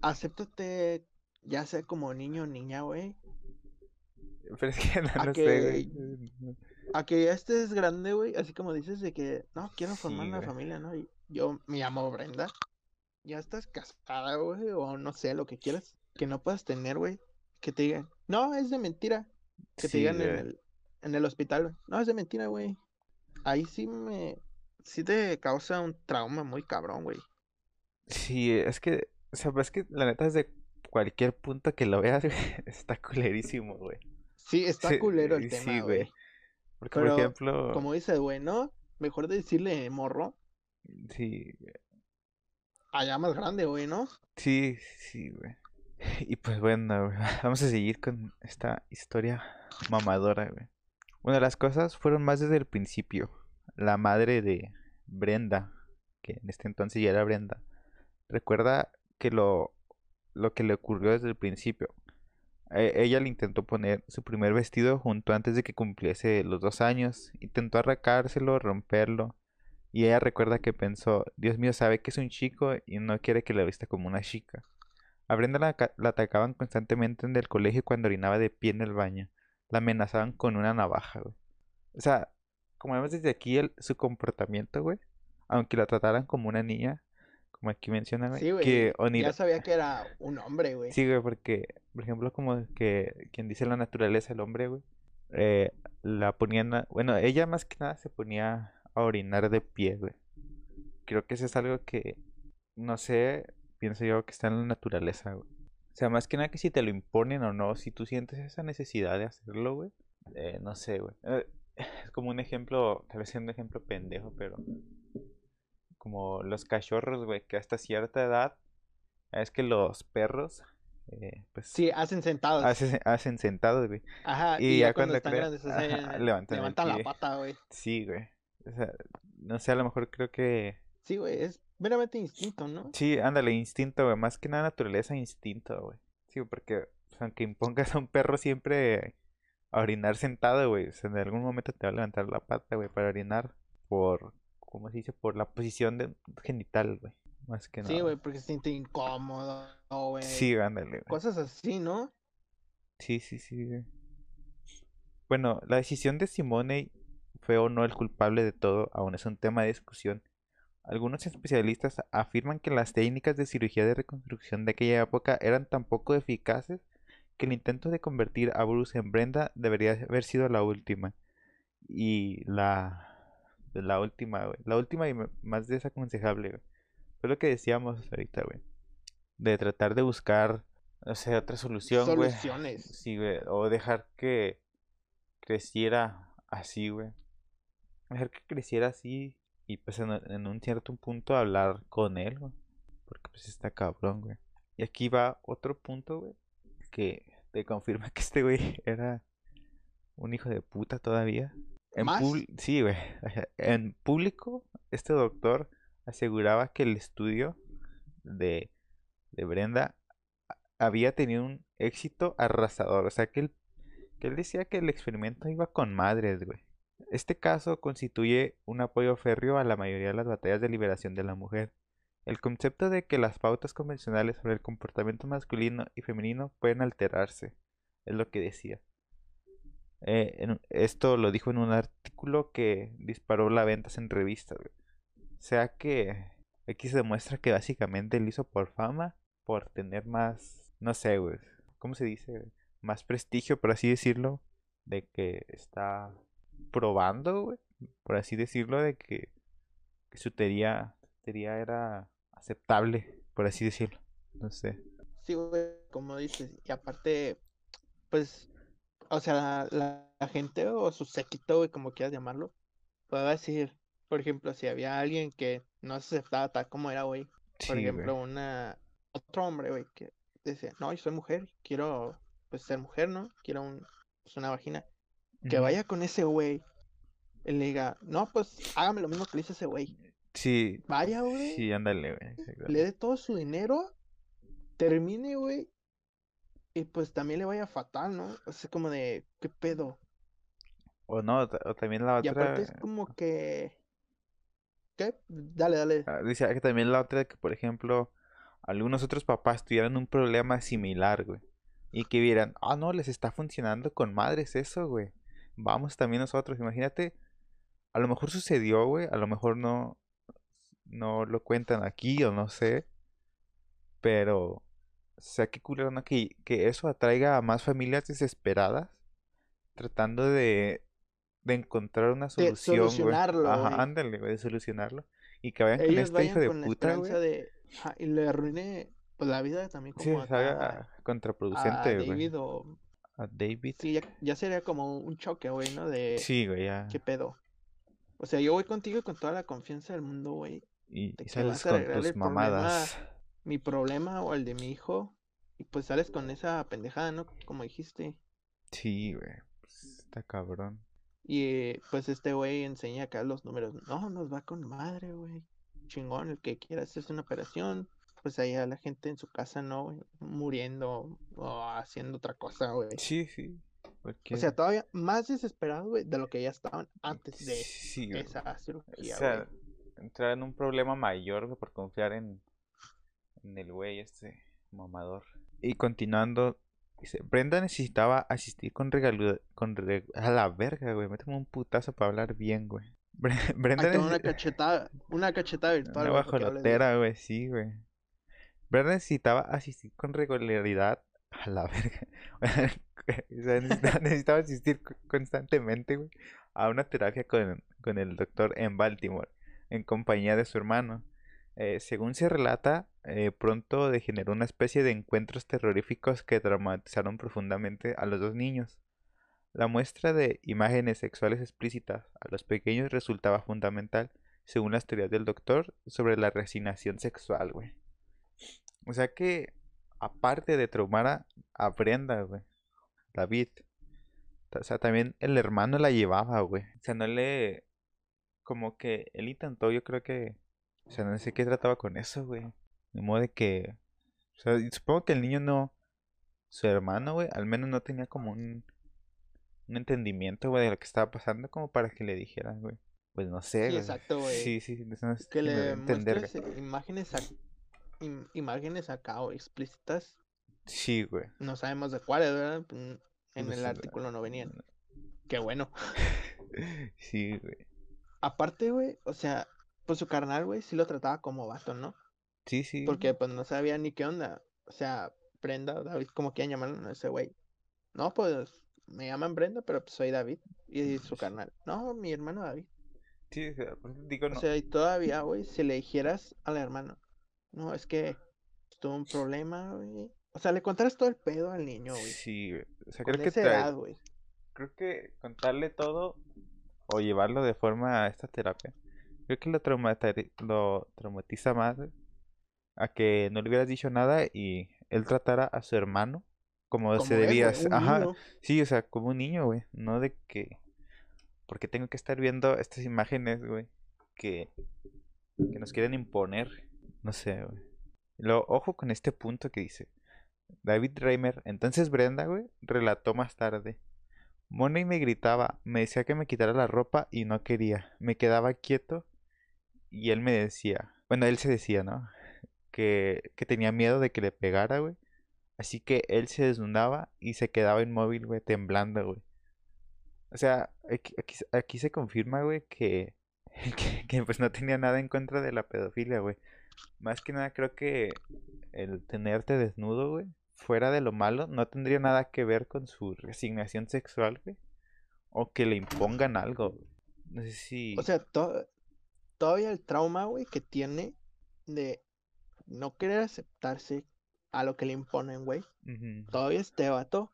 B: acéptate, ya sea como niño o niña, güey.
C: Pero es que no, no
B: que-
C: sé, güey.
B: A que ya estés grande, güey, así como dices de que, no, quiero formar
C: Sí,
B: una
C: güey.
B: familia, ¿no? Y yo me llamo Brenda. Ya estás casada, güey, o no sé, lo que quieras. Que no puedas tener, güey. Que te digan, no, es de mentira. Que te digan en el, en el hospital, güey, no, es de mentira, güey. Ahí sí me, sí te causa un trauma muy cabrón, güey.
C: Sí, es que, o sea, es que la neta desde cualquier punto que lo veas, güey, está culerísimo, güey.
B: Sí, está
C: Sí,
B: culero el
C: sí,
B: tema,
C: güey.
B: güey.
C: Porque,
B: Pero,
C: por ejemplo,
B: Como dices, güey, ¿no? Mejor decirle morro,
C: sí,
B: allá más grande, güey, ¿no?
C: sí, sí, güey. Y pues bueno, güey, vamos a seguir con esta historia mamadora, güey. Bueno, las cosas fueron más desde el principio. La madre de Brenda, que en este entonces ya era Brenda, recuerda que lo, lo que le ocurrió desde el principio. E- Ella le intentó poner su primer vestido junto antes de que cumpliese los dos años. Intentó arrancárselo, romperlo. Y ella recuerda que pensó, Dios mío, sabe que es un chico y no quiere que la vista como una chica. A Brenda la, la atacaban constantemente en el colegio cuando orinaba de pie en el baño. La amenazaban con una navaja, güey. O sea, como vemos desde aquí el, su comportamiento, güey. Aunque la trataran como una niña, como aquí menciona, güey.
B: Sí, güey.
C: que onira-
B: Ya sabía que era un hombre, güey.
C: Sí, güey, porque, por ejemplo, como que quien dice la naturaleza del hombre, güey, eh, la ponían, a- bueno, ella más que nada se ponía a orinar de pie, güey. Creo que eso es algo que, no sé, pienso yo que está en la naturaleza, güey. O sea, más que nada que si te lo imponen o no, si tú sientes esa necesidad de hacerlo, güey, eh, no sé, güey. Eh, es como un ejemplo, tal vez sea un ejemplo pendejo, pero como los cachorros, güey, que hasta cierta edad, es que los perros, eh, pues,
B: Sí, hacen sentados.
C: hacen, hacen sentados, güey.
B: Ajá,
C: y
B: y,
C: ya
B: ya cuando
C: cuando
B: están
C: crea-
B: grandes
C: ajá,
B: hacen-
C: levantan
B: levantan la pata, güey.
C: Sí, güey. O sea, no sé, a lo mejor creo que...
B: Sí, güey, es meramente instinto, ¿no?
C: Sí, ándale, instinto, güey. Más que nada naturaleza, instinto, güey. Sí, porque aunque impongas a un perro siempre a orinar sentado, güey, o sea, en algún momento te va a levantar la pata, güey, para orinar por, ¿cómo se dice? Por la posición de genital, güey. Más que nada.
B: Sí, güey, porque se siente incómodo, güey.
C: Sí, ándale, güey.
B: Cosas así, ¿no?
C: Sí, sí, sí, güey. Bueno, la decisión de Simone fue o no el culpable de todo, aún es un tema de discusión. Algunos especialistas afirman que las técnicas de cirugía de reconstrucción de aquella época eran tan poco eficaces que el intento de convertir a Bruce en Brenda debería haber sido la última. Y la la última, güey. La última y más desaconsejable, güey. Fue lo que decíamos ahorita, güey. De tratar de buscar, no sé, otra solución, güey.
B: Soluciones.
C: Sí, güey. O dejar que creciera así, güey. Dejar que creciera así y pues en, en un cierto punto hablar con él, güey. Porque pues está cabrón, güey. Y aquí va otro punto, güey. Que te confirma que este güey era un hijo de puta todavía. En
B: ¿Más?
C: sí, güey. En público, este doctor aseguraba que el estudio de, de Brenda había tenido un éxito arrasador. O sea, que él, que él decía que el experimento iba con madres, güey. Este caso constituye un apoyo férreo a la mayoría de las batallas de liberación de la mujer. El concepto de que las pautas convencionales sobre el comportamiento masculino y femenino pueden alterarse, es lo que decía. Eh, esto lo dijo en un artículo que disparó las ventas en revistas. O sea que aquí se demuestra que básicamente él hizo por fama, por tener más, no sé, güey, ¿cómo se dice? más prestigio, por así decirlo, de que está probando, güey, por así decirlo, de que, que su teoría, teoría era aceptable, por así decirlo. No sé.
B: Sí, güey, como dices, y aparte, pues, o sea, la, la gente o su séquito, güey, como quieras llamarlo, puede decir, por ejemplo, si había alguien que no se aceptaba tal como era, güey, por
C: Sí,
B: ejemplo, una, otro hombre, güey, que decía, no, yo soy mujer, quiero, pues, ser mujer, ¿no? Quiero un, pues, una vagina. Que vaya con ese güey y le diga, no, pues, hágame lo mismo que le hizo ese güey.
C: Sí,
B: Vaya, güey,
C: sí, ándale, güey.
B: le dé todo su dinero, termine, güey, y pues también le vaya fatal, ¿no? O sea, como de, ¿qué pedo?
C: O no, o también la
B: Y aparte es
C: otra,
B: como que, ¿qué? Dale, dale.
C: ah, dice que también la otra que, por ejemplo, algunos otros papás tuvieran un problema similar, güey. Y que vieran, ah, no, les está funcionando con madres eso, güey. Vamos también nosotros, imagínate, a lo mejor sucedió, güey, a lo mejor no, no lo cuentan aquí o no sé, pero, o sea, qué culero, ¿no? Que, que eso atraiga a más familias desesperadas tratando de, de encontrar una
B: De
C: solución, güey.
B: solucionarlo,
C: Ajá, ándale, güey, de solucionarlo. Y que vayan con este hijo de
B: con
C: puta, güey.
B: de, y le arruine, pues, la vida también
C: Sí,
B: como
C: haga
B: a
C: contraproducente, güey.
B: David o,
C: A David.
B: sí, ya, ya sería como un choque, güey, ¿no? De,
C: Sí, güey, ya.
B: ¿qué pedo? O sea, yo voy contigo con toda la confianza del mundo, güey,
C: Y,
B: de
C: y sales con tus
B: problema,
C: mamadas.
B: mi problema o el de mi hijo, y pues sales con esa pendejada, ¿no? Como dijiste.
C: Sí, güey. pues, está cabrón.
B: Y pues este güey enseña acá los números. No, nos va con madre, güey. Chingón, el que quiera hacerse una operación. Pues ahí a la gente en su casa, ¿no? Muriendo o haciendo otra cosa, güey.
C: Sí, sí.
B: O sea, todavía más desesperados, güey, de lo que ya estaban antes de
C: Sí,
B: esa
C: O
B: cirugía,
C: sea,
B: güey.
C: entrar en un problema mayor güey, por confiar en, en el güey este mamador. Y continuando, dice, Brenda necesitaba asistir con regalo, con a la verga, güey, méteme un putazo para hablar bien, güey. Bre- Brenda
B: va una cachetada, una cachetada virtual,
C: una guajolotera, güey, sí, güey. Necesitaba asistir con regularidad a la verga. O sea, necesitaba, necesitaba asistir co- constantemente, güey, a una terapia con, con el doctor en Baltimore, en compañía de su hermano. Eh, según se relata, eh, pronto degeneró una especie de encuentros terroríficos que traumatizaron profundamente a los dos niños. La muestra de imágenes sexuales explícitas a los pequeños resultaba fundamental, según las teorías del doctor, sobre la resignación sexual, güey. O sea que, aparte de traumar a, a Brenda, güey, David, o sea, también el hermano la llevaba, güey. O sea, no le... Como que él intentó, yo creo que... O sea, no sé qué trataba con eso, güey. De modo de que... O sea, supongo que el niño no... Su hermano, güey, al menos no tenía como un... Un entendimiento, güey, de lo que estaba pasando como para que le dijeran, güey. Pues no sé,
B: Sí,
C: güey.
B: exacto, güey.
C: Sí, sí, no
B: Que le
C: entender,
B: muestres imágenes, im- imágenes acá o explícitas.
C: Sí, güey.
B: No sabemos de cuáles, ¿verdad? En
C: No
B: el artículo no venían. Qué bueno.
C: Sí, güey.
B: Aparte, güey, o sea, pues su carnal, güey, sí lo trataba como vato, ¿no?
C: Sí, sí.
B: Porque pues no sabía ni qué onda. O sea, Brenda, David, como quieran llamarlo ese güey. No, pues me llaman Brenda, pero pues soy David. Y su carnal. No, mi hermano David.
C: Sí, o digo,
B: O
C: no.
B: sea, y todavía, güey, si le dijeras al hermano, no, es que tuvo un problema, güey. O sea, le contaras todo el pedo al niño, güey.
C: Sí, güey. O sea, creo que
B: esa
C: trae-
B: edad, güey.
C: creo que contarle todo o llevarlo de forma a esta terapia, creo que lo, lo traumatiza más güey, a que no le hubieras dicho nada y él tratara a su hermano como,
B: Como
C: se debía. Ajá,
B: niño.
C: sí, o sea, como un niño, güey, no de que porque tengo que estar viendo estas imágenes, güey, que que nos quieren imponer, no sé, güey. Lo ojo con este punto que dice David Reimer, entonces Brenda, güey, relató más tarde. Money me gritaba, me decía que me quitara la ropa y no quería. Me quedaba quieto y él me decía, bueno, él se decía, ¿no? Que, que tenía miedo de que le pegara, güey. Así que él se desnudaba y se quedaba inmóvil, güey, temblando, güey. O sea, aquí, aquí, se confirma, güey, que, que, que, pues no tenía nada en contra de la pedofilia, güey. Más que nada creo que el tenerte desnudo, güey, fuera de lo malo, no tendría nada que ver con su resignación sexual, güey. O que le impongan algo. güey. No sé si.
B: O sea, to- todavía el trauma, güey, que tiene de no querer aceptarse a lo que le imponen, güey. Todavía este vato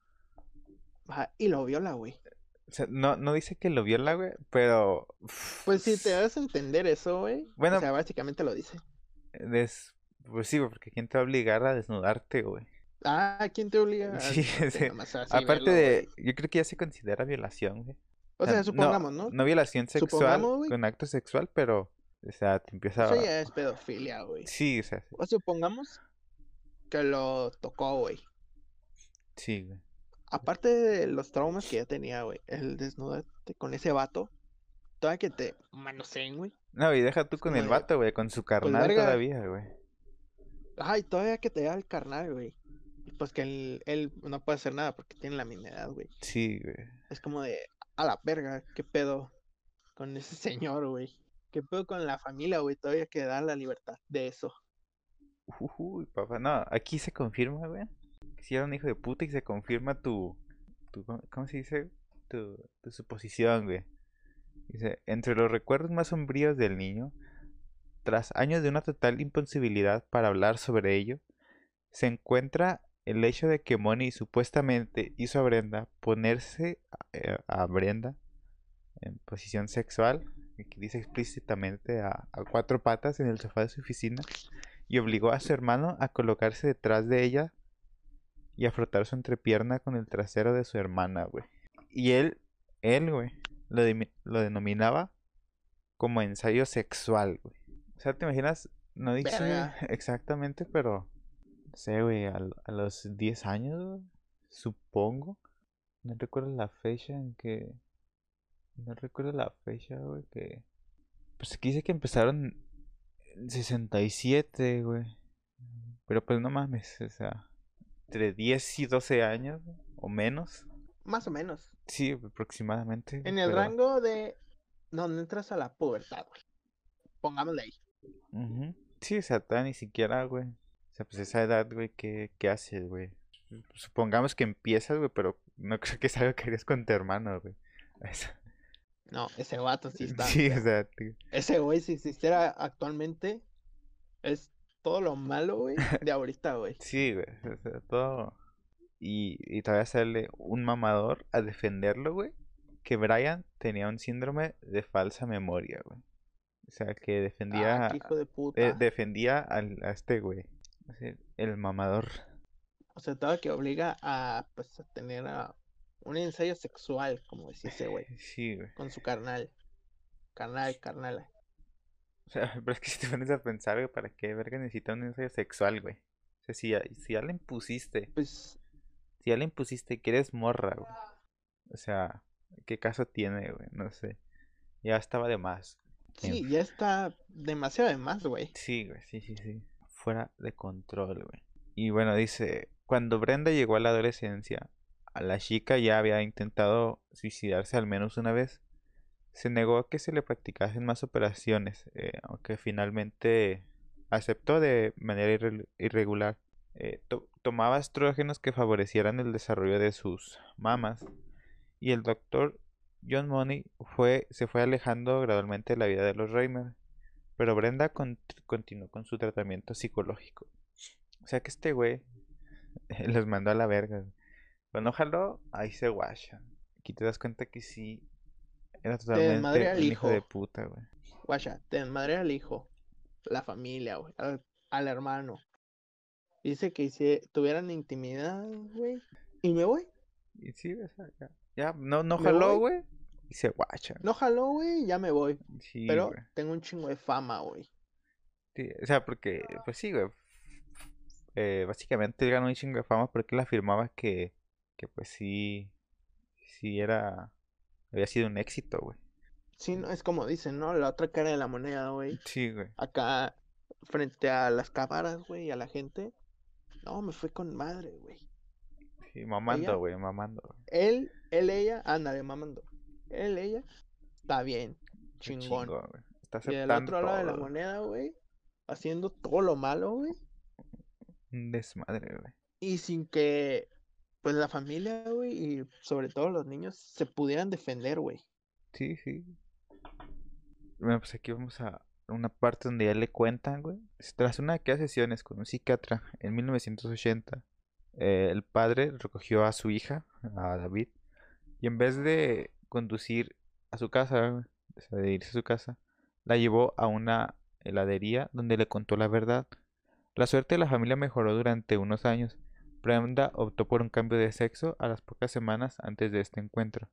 B: va y lo viola, güey.
C: O sea, no, no dice que lo viola, güey, pero.
B: Pues si te das a entender eso, güey.
C: Bueno-
B: o sea, básicamente lo dice.
C: Des... Pues sí, porque ¿quién te va a obligar a desnudarte, güey?
B: Ah, ¿quién te obliga? a
C: Sí, Aparte de. Yo creo que ya se considera violación, güey.
B: O sea,
C: no-
B: supongamos, ¿no?
C: No violación sexual con acto sexual, pero. O sea, te empieza
B: Eso
C: a.
B: ya es pedofilia, güey.
C: Sí, o sea,
B: O supongamos que lo tocó, güey.
C: sí, güey.
B: Aparte de los traumas que ya tenía, güey. El desnudarte con ese vato. Todavía que te manoseen, güey.
C: No, y deja tú con
B: como
C: el vato, güey, con su carnal
B: verga.
C: todavía, güey.
B: Ay, todavía que te da el carnal, güey. Y pues que él, él no puede hacer nada porque tiene la misma edad, güey.
C: Sí, güey.
B: Es como de, a la verga, qué pedo con ese señor, güey. Qué pedo con la familia, güey. Todavía que da la libertad de eso.
C: Uy, papá, no, aquí se confirma, güey. Que si era un hijo de puta y se confirma tu. tu ¿cómo- ¿Cómo se dice? Tu, tu suposición, güey. Dice: Entre los recuerdos más sombríos del niño, tras años de una total imposibilidad para hablar sobre ello, se encuentra el hecho de que Moni supuestamente hizo a Brenda ponerse a, eh, a Brenda en posición sexual, que dice explícitamente a, a cuatro patas en el sofá de su oficina, y obligó a su hermano a colocarse detrás de ella y a frotar su entrepierna con el trasero de su hermana, güey. Y él, él, güey, lo, lo denominaba como ensayo sexual, güey. O sea, ¿te imaginas? No dice
B: Verga.
C: exactamente, pero no sé, güey, a, a los 10 años, güey, supongo. No recuerdo la fecha en que... No recuerdo la fecha, güey, que... Pues aquí dice que empezaron en 67, güey. Pero pues no mames, o sea... Entre 10 y 12 años, güey, o menos.
B: Más o menos.
C: Sí, aproximadamente.
B: En el
C: pero-
B: rango de donde entras a la pubertad, güey. Pongámosle ahí.
C: Ujú. Sí, o sea, ni siquiera, güey. O sea, pues esa edad, güey, ¿qué, qué haces, güey? Supongamos que empiezas, güey, pero no creo que es algo que harías con tu hermano, güey.
B: No, ese vato sí está.
C: Sí, o sea, tío.
B: Ese güey, si existiera actualmente, es todo lo malo, güey, de ahorita, güey.
C: Sí, güey, o sea, todo. Y, y todavía sale un mamador a defenderlo, güey. Que Brian tenía un síndrome de falsa memoria, güey. O sea, que defendía,
B: Ah, hijo de puta.
C: eh, defendía al, a este güey. El mamador.
B: O sea, todo que obliga a, pues, a tener a un ensayo sexual, como decía ese güey,
C: Sí, güey.
B: con su carnal. Carnal, carnal.
C: O sea, pero es que si te pones a pensar, güey, ¿para qué verga necesita un ensayo sexual, güey? O sea, si ya, si ya le impusiste,
B: Pues,
C: si ya le impusiste que eres morra, güey. O sea, ¿qué caso tiene, güey? No sé. Ya estaba de más.
B: sí, ya está demasiado de más, güey.
C: Sí, güey, sí, sí, sí. Fuera de control, güey. Y bueno, dice, cuando Brenda llegó a la adolescencia, a la chica ya había intentado suicidarse al menos una vez. Se negó a que se le practicasen más operaciones, eh, aunque finalmente aceptó de manera irre- irregular. Eh, to- tomaba estrógenos que favorecieran el desarrollo de sus mamas. Y el doctor John Money fue, se fue alejando gradualmente de la vida de los Reimer. Pero Brenda con- continuó con su tratamiento psicológico. O sea que este güey los mandó a la verga. Cuando jaló, ahí se guachan. Aquí te das cuenta que sí era totalmente un hijo de puta, güey.
B: Guacha, te desmadré al hijo, la familia, güey, al, al hermano. Dice que si tuvieran intimidad, güey, y me voy.
C: Y sí, o sea, ya, ya, no, no jaló, güey. Y se guachan.
B: No jaló, güey, ya me voy.
C: Sí,
B: Pero tengo un chingo de fama, güey.
C: Sí, o sea, porque, pues sí, güey. Eh, básicamente él ganó un chingo de fama porque él afirmaba que, que pues sí, sí era, había sido un éxito, güey.
B: Sí, no, es como dicen, ¿no? La otra cara de la moneda, güey.
C: Sí, güey.
B: Acá, frente a las cámaras, güey, y a la gente. No, me fue con madre, güey.
C: Sí, mamando, güey, mamando.
B: Él, él, ella, ándale, mamando. Él, ella, está bien, chingón.
C: chingón. Está
B: Y del
C: aceptando
B: otro lado de la moneda, güey, haciendo todo lo malo, güey.
C: Desmadre, güey.
B: Y sin que, pues la familia, güey, y sobre todo los niños, se pudieran defender, güey.
C: Sí, sí. Bueno, pues aquí vamos a una parte donde ya le cuentan, güey. Tras una de sesiones con un psiquiatra en 1980, eh, el padre recogió a su hija, a David, y en vez de conducir a su casa, de irse a su casa, la llevó a una heladería donde le contó la verdad. La suerte de la familia mejoró durante unos años. Brenda optó por un cambio de sexo a las pocas semanas antes de este encuentro.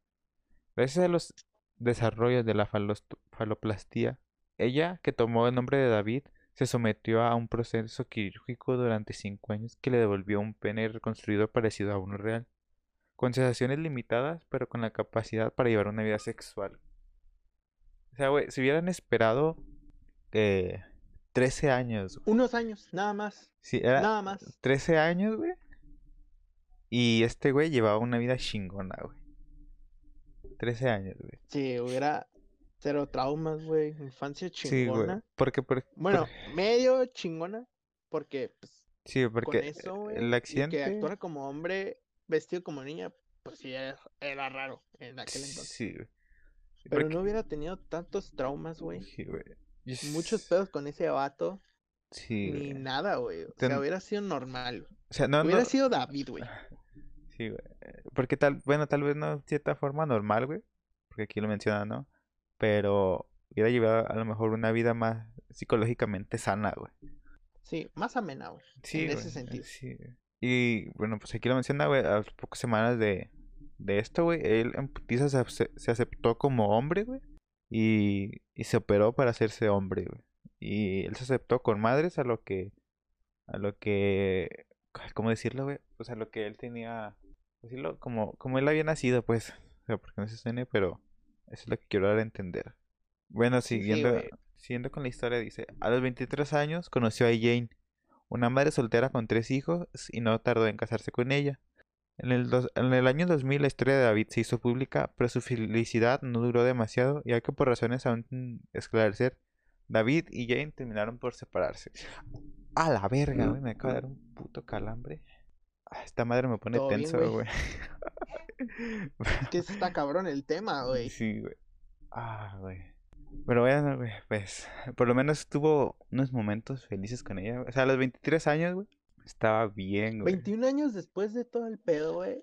C: Gracias a los desarrollos de la faloplastía, ella, que tomó el nombre de David, se sometió a un proceso quirúrgico durante cinco años que le devolvió un pene reconstruido parecido a uno real, con sensaciones limitadas, pero con la capacidad para llevar una vida sexual. O sea, güey, si hubieran esperado eh, 13 años.
B: Unos años, nada más.
C: Sí, era
B: Nada más.
C: 13 años, güey. Y este güey llevaba una vida chingona, güey. 13 años, güey.
B: Si hubiera cero traumas, güey. Infancia
C: Sí, güey.
B: chingona.
C: Porque, por,
B: Bueno, medio chingona. Porque, pues,
C: sí,
B: con
C: porque
B: eso, güey.
C: el accidente.
B: que actuara como hombre vestido como niña, pues sí, era, era raro en aquel entonces.
C: Sí, güey. Sí,
B: Pero
C: porque-
B: no hubiera tenido tantos traumas, güey.
C: Sí, güey.
B: Muchos pedos con ese vato.
C: Sí,
B: Ni nada, güey. O
C: Ten-
B: sea, hubiera sido normal.
C: O sea, no,
B: hubiera
C: no.
B: sido David, güey.
C: Sí, güey. Porque tal, bueno, tal vez no de cierta forma normal, güey. Porque aquí lo menciona, ¿no? Pero hubiera llevado a lo mejor una vida más psicológicamente sana, güey.
B: Sí, más amena, güey.
C: Sí,
B: en
C: güey,
B: ese sentido.
C: Sí. Y bueno, pues aquí lo menciona, güey, a las pocas semanas de, de esto, güey, él en putiza se, se aceptó como hombre, güey. Y, y se operó para hacerse hombre, güey. Y él se aceptó con madres a lo que, a lo que, ¿cómo decirlo, güey? Pues a lo que él tenía, decirlo, como, como él había nacido, pues. O sea, porque no se suene, pero eso es lo que quiero dar a entender. Bueno,
B: sí,
C: siguiendo, siguiendo con la historia, dice, a los 23 años conoció a Jane, una madre soltera con tres hijos, y no tardó en casarse con ella. En el, dos- en el año 2000 la historia de David se hizo pública, pero su felicidad no duró demasiado, ya que por razones aún esclarecer, David y Jane terminaron por separarse. A la verga, güey, me acaba de dar un puto calambre. Ah, Esta madre me pone
B: ¿Todo bien,
C: tenso,
B: güey? Es que está cabrón el tema, güey.
C: Sí, güey. Ah, güey. Pero bueno, güey, pues por lo menos tuvo unos momentos felices con ella. O sea, a los 23 años, güey, estaba bien, güey.
B: 21 años después de todo el pedo, güey,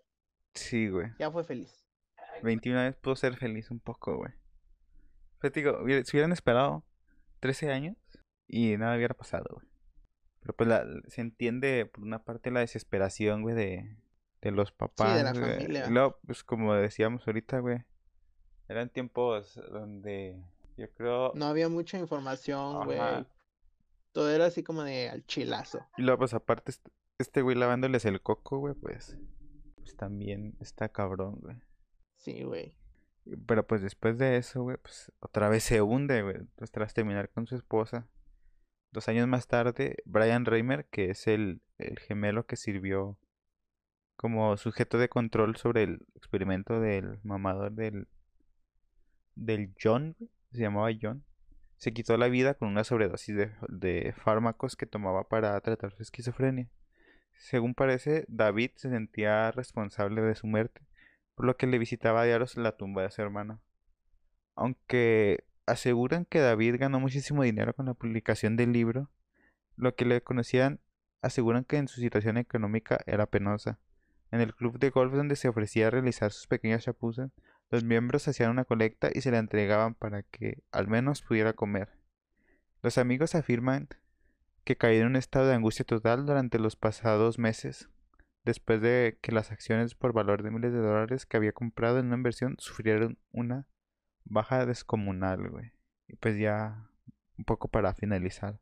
C: Sí, güey.
B: ya fue feliz.
C: 21 años pudo ser feliz un poco, güey. Pero te digo, si hubieran esperado 13 años y nada hubiera pasado, güey. Pero pues la, se entiende por una parte la desesperación, güey, de, de los papás.
B: la
C: güey.
B: familia.
C: Y luego, pues como decíamos ahorita, güey, eran tiempos donde yo creo...
B: No había mucha información, güey. Todo era así como de al chilazo.
C: Y luego, pues aparte, est- este güey lavándoles el coco, güey, pues, pues también está cabrón, güey.
B: Sí, güey.
C: Pero pues después de eso, güey, pues otra vez se hunde, güey, pues tras terminar con su esposa. Dos años más tarde, Brian Reimer, que es el, el gemelo que sirvió como sujeto de control sobre el experimento del mamador del, del John, se llamaba John, se quitó la vida con una sobredosis de, de fármacos que tomaba para tratar su esquizofrenia. Según parece, David se sentía responsable de su muerte, por lo que le visitaba a diarios la tumba de su hermano. Aunque aseguran que David ganó muchísimo dinero con la publicación del libro, lo que le conocían aseguran que en su situación económica era penosa. En el club de golf donde se ofrecía realizar sus pequeñas chapuzas, los miembros hacían una colecta y se la entregaban para que al menos pudiera comer. Los amigos afirman que cayó en un estado de angustia total durante los pasados meses, después de que las acciones por valor de miles de dólares que había comprado en una inversión sufrieron una baja descomunal. Y pues ya un poco para finalizar.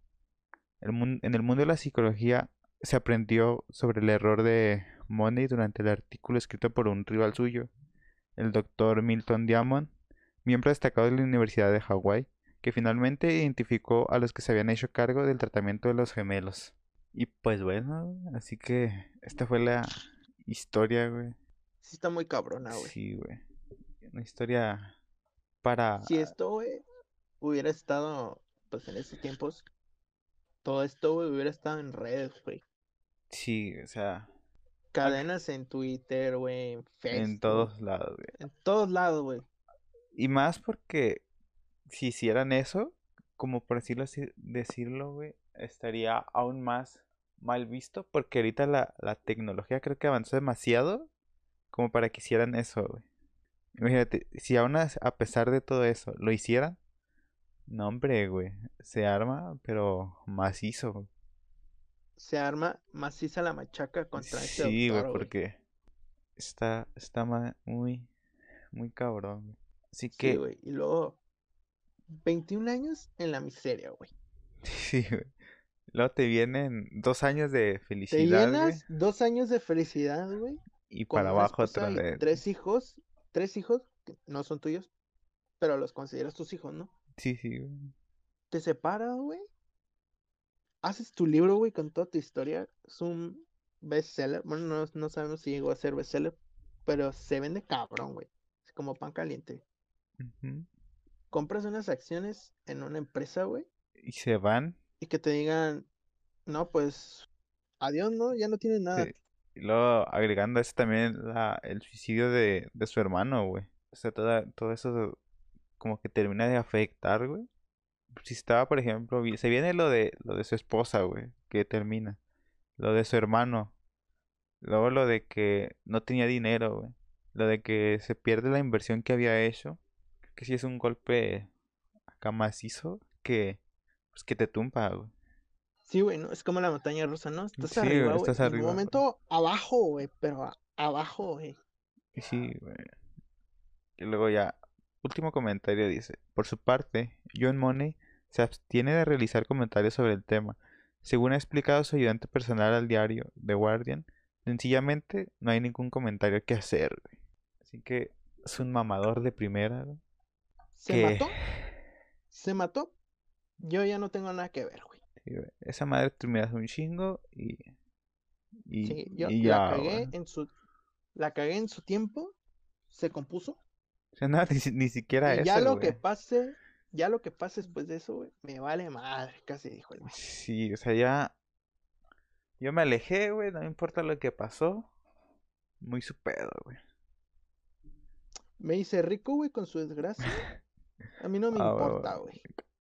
C: En el mundo de la psicología se aprendió sobre el error de Money durante el artículo escrito por un rival suyo, el doctor Milton Diamond, miembro destacado de la Universidad de Hawái, que finalmente identificó a los que se habían hecho cargo del tratamiento de los gemelos. Y pues bueno, así que esta fue la historia, güey.
B: Sí está muy cabrona, güey.
C: Sí, güey. Una historia para...
B: Si esto, güey, hubiera estado, pues en esos tiempos, todo esto, güey, hubiera estado en redes, güey.
C: Sí, o sea,
B: Cadenas en Twitter, güey, en Facebook.
C: En todos lados, güey.
B: En todos lados, güey.
C: Y más porque si hicieran eso, como por decirlo así, decirlo, güey, estaría aún más mal visto porque ahorita la, la tecnología creo que avanzó demasiado como para que hicieran eso, güey. Imagínate, si aún a pesar de todo eso lo hicieran, no hombre, güey, se arma, pero macizo, güey.
B: Se arma maciza la machaca contra este
C: Sí, güey, porque está, está muy, muy cabrón. Así
B: Sí,
C: que,
B: güey. Y luego, 21 años en la miseria, güey.
C: sí, güey. Luego te vienen dos años de
B: Te
C: felicidad, güey,
B: llenas dos años de felicidad, güey.
C: y para abajo otra vez.
B: tres hijos, tres hijos que no son tuyos, pero los consideras tus hijos, ¿no?
C: Sí, sí, güey.
B: Te separas, güey. Haces tu libro, güey, con toda tu historia. Es un bestseller. Bueno, no, no sabemos si llegó a ser bestseller, pero se vende cabrón, güey. Es como pan caliente. Compras unas acciones en una empresa, güey,
C: Y se van.
B: y que te digan, no, pues, adiós, ¿no? Ya no tienes nada.
C: sí. Y luego agregando a eso también la, el suicidio de, de su hermano, güey. O sea, toda, todo eso como que termina de afectar, güey. Si estaba, por ejemplo, se viene lo de lo de su esposa, güey, que termina. Lo de su hermano. Luego lo de que no tenía dinero, güey. Lo de que se pierde la inversión que había hecho. Que sí es un golpe acá macizo que pues que te tumba, güey.
B: Sí, güey, ¿no? Es como la montaña rusa, ¿no? Estás
C: Sí,
B: arriba,
C: güey, estás
B: En
C: arriba,
B: un
C: güey.
B: momento abajo, güey, pero abajo, güey.
C: Sí, güey. Y luego ya, último comentario dice, por su parte, John Money se abstiene de realizar comentarios sobre el tema. Según ha explicado su ayudante personal al diario The Guardian, sencillamente no hay ningún comentario que hacer. Así que es un mamador de primera.
B: ¿Se
C: que-
B: mató? ¿Se mató? Yo ya no tengo nada que ver, güey.
C: Sí. Esa madre termina un chingo y... Y,
B: Sí, yo
C: y
B: la
C: ya,
B: cagué en su la cagué en su tiempo, se compuso.
C: No, ni, ni siquiera
B: y ya
C: eso,
B: lo que pase, ya lo que pase después de eso, güey, me vale madre, casi dijo el güey.
C: Sí, o sea, ya. Yo me alejé, güey, no me importa lo que pasó. Muy su pedo, güey.
B: Me hice rico, güey, con su desgracia. A mí no me
C: Ah,
B: importa,
C: güey.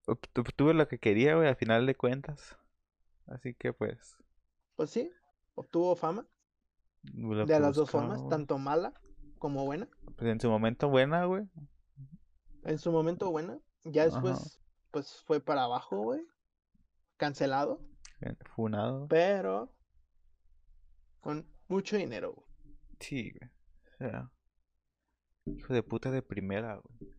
B: güey.
C: Ob- Obtuve lo que quería, güey, al final de cuentas. Así que, pues.
B: Pues sí, obtuvo fama
C: lo
B: de las dos formas, tanto mala como buena.
C: Pues en su momento buena, güey.
B: En su momento buena, ya
C: Ajá.
B: después, pues fue para abajo, güey. Cancelado,
C: Funado.
B: pero con mucho dinero, güey.
C: Sí, güey. O sea. Hijo de puta de primera, güey.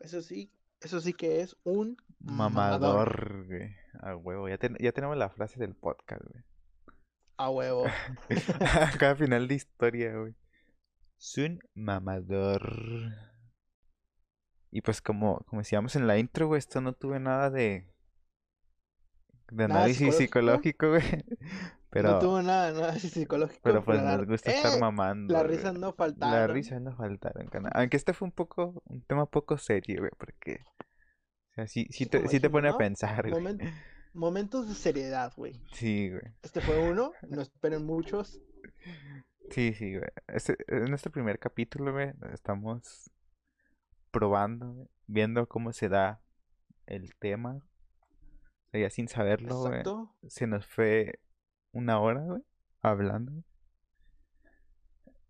B: Eso sí, eso sí que es un mamador.
C: Mamador, güey. A huevo. Ya, ten- ya tenemos la frase del podcast, güey.
B: A huevo.
C: Cada final de historia, güey. Es un mamador. Y pues como, como decíamos en la intro, güey, esto no tuve nada de... De
B: Nada
C: análisis psicológico, güey. Pero,
B: no tuvo nada, nada así psicológico.
C: pero pues
B: la-
C: nos gusta estar
B: ¡Eh!
C: mamando,
B: Las
C: güey.
B: risas no faltaron.
C: risas no faltaron, cana- Aunque este fue un poco, un tema poco serio, güey, porque... O sea, sí, sí te, sí te pone a pensar, güey.
B: Momentos de seriedad, güey.
C: Sí, güey.
B: Este fue uno, no esperen muchos.
C: Sí, sí, güey. Este, en nuestro primer capítulo, güey, estamos probando, viendo cómo se da el tema. O sea, ya sin saberlo, güey.
B: Exacto.
C: Se nos fue una hora, güey, hablando.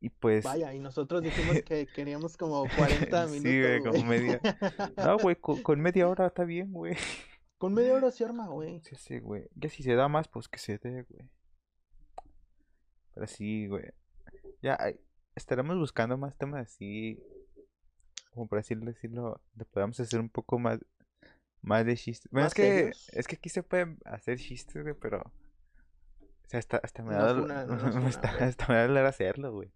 C: Y pues,
B: Vaya, y nosotros dijimos que queríamos como 40
C: Sí,
B: minutos.
C: güey, como media- no, güey, con, con media hora está bien, güey.
B: Con media hora se arma, güey.
C: Sí, sí, güey. Ya si se da más, pues que se dé, güey. Pero sí, güey. Ya estaremos buscando más temas así. Como por así decirlo, le podamos hacer un poco más, más de chistes. Bueno,
B: ¿Más
C: es que,
B: serios?
C: es que aquí se pueden hacer chistes, güey, pero. O sea, hasta, hasta me
B: No
C: da
B: una- no una,
C: hasta, me da dolor hacerlo, güey.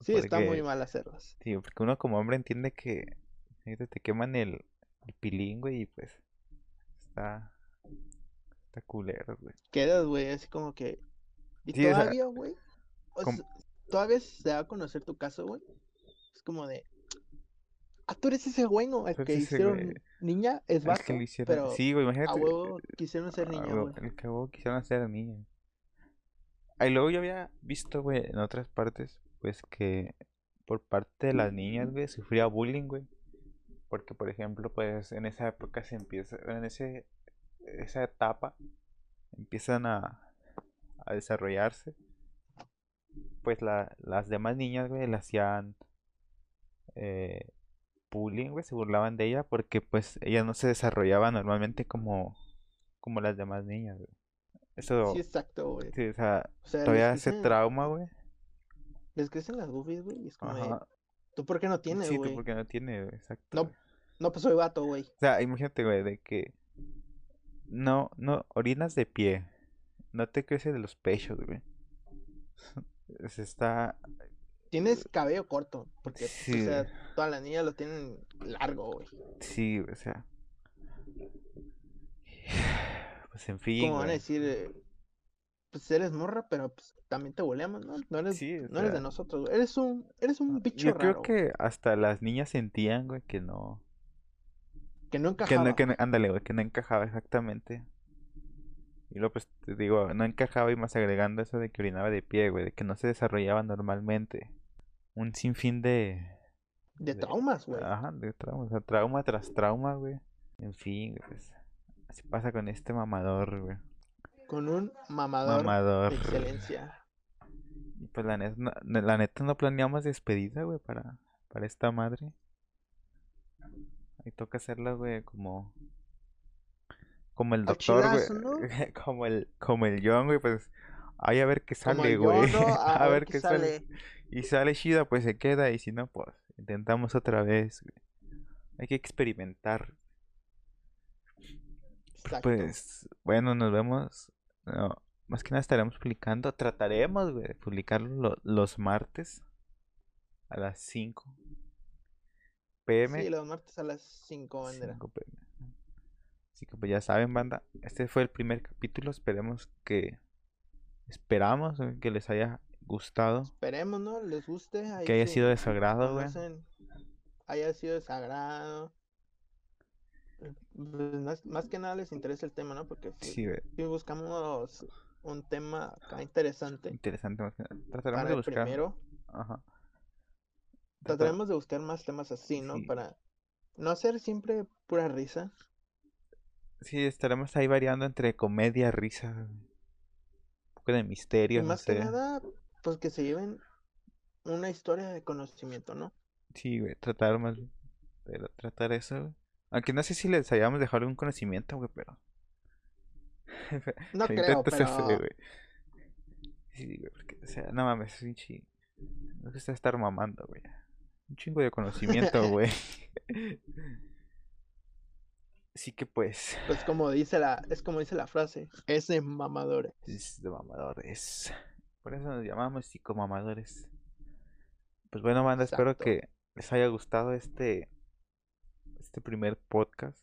B: Sí, está muy mal hacerlas.
C: Sí, porque uno como hombre entiende que te queman el, el pilín, güey, y pues está, está culero, güey.
B: Quedas, güey, así como que. Y
C: Sí,
B: todavía, güey. o
C: com-
B: sea, todavía se da a conocer tu caso, güey. Es como de. Ah, tú eres ese güey, ¿no? El que hicieron
C: güey.
B: niña es vato,
C: que le hicieron.
B: pero
C: Sí, güey,
B: a
C: imagínate.
B: huevo quisieron ser
C: a
B: niña, güey.
C: El que a huevo quisieron hacer niña. Y luego yo había visto, güey, en otras partes, pues que por parte de las niñas, güey, sufría bullying, güey. Porque, por ejemplo, pues en esa época se empieza, en ese, esa etapa, empiezan a, a desarrollarse. Pues la, las demás niñas, güey, le hacían eh, bullying, güey, se burlaban de ella porque pues ella no se desarrollaba normalmente como, como las demás niñas, güey. Eso,
B: Sí, exacto, güey.
C: sí, o sea,
B: O sea,
C: todavía
B: crecen,
C: trauma, güey.
B: les crecen las boobies, güey, es como
C: Ajá.
B: ¿tú por qué no tienes,
C: Sí, tú
B: güey?
C: porque no tiene, güey, exacto.
B: No,
C: güey.
B: no, pues soy vato, güey.
C: O sea, imagínate, güey, de que no, no, orinas de pie, no te crece de los pechos, güey. Se está,
B: Tienes cabello corto, porque,
C: Sí,
B: o sea, todas las niñas lo tienen largo, güey.
C: sí, o sea. Pues en fin,
B: Como van a decir, eh, pues eres morra, pero pues también te boleamos, ¿no? No eres,
C: Sí, o
B: no eres de nosotros, güey. Eres un, eres un bicho
C: Yo
B: raro,
C: creo que hasta las niñas sentían, güey, que no,
B: que no
C: que
B: encajaba.
C: no, que no, ándale, güey, que no encajaba exactamente. Y luego, pues, te digo, no encajaba y más agregando eso de que orinaba de pie, güey, de que no se desarrollaba normalmente. Un sinfín de,
B: De
C: de-
B: traumas, güey.
C: ajá, de trauma, o sea, trauma tras trauma, güey. En fin, güey, pues, así pasa con este mamador, güey.
B: Con un mamador
C: Mamador.
B: de excelencia.
C: Y pues la neta, no, la neta no planeamos despedida, güey, para, para esta madre. Ahí toca hacerla, güey, como... Como el doctor, güey. Como el, como el John, güey, pues... Ahí a ver qué sale, güey. A ver qué sale.
B: sale.
C: Y sale chida, pues se queda. Y si no, pues intentamos otra vez, güey. Hay que experimentar.
B: Exacto.
C: Pues, bueno, nos vemos. No, más que nada estaremos publicando. Trataremos, güey, de publicarlo lo- los martes a las 5 pm.
B: Sí, los martes a las 5, bandera.
C: 5 pm. Así que pues ya saben, banda. Este fue el primer capítulo. Esperemos que. Esperamos que les haya gustado.
B: Esperemos, ¿no? Les guste. ahí
C: Que haya sido de su agrado, güey.
B: conocen, Haya sido de sagrado. Eh, pues, más, más que nada les interesa el tema, ¿no? Porque si,
C: Sí,
B: si buscamos un tema acá interesante
C: Interesante más que nada. Trataremos de buscar.
B: primero,
C: Ajá. Tratar-
B: trataremos de buscar más temas así, ¿no?
C: Sí.
B: Para no hacer siempre pura risa.
C: Sí, estaremos ahí variando entre comedia, risa, un poco de
B: Y
C: misterio, no
B: más que
C: sé.
B: nada, pues que se lleven una historia de conocimiento, ¿no?
C: Sí, güey, tratar más de tratar eso, güey. Aunque no sé si les hayamos dejado algún conocimiento, güey, pero
B: No creo,
C: se
B: pero
C: güey. Sí, güey, porque, o sea, no mames, es un chi... No gusta estar mamando, güey. Un chingo de conocimiento, güey. Así que pues,
B: pues como dice la, es como dice la frase, es de mamadores.
C: es de mamadores. Por eso nos llamamos psicomamadores. Pues bueno, banda, espero que les haya gustado este este primer podcast.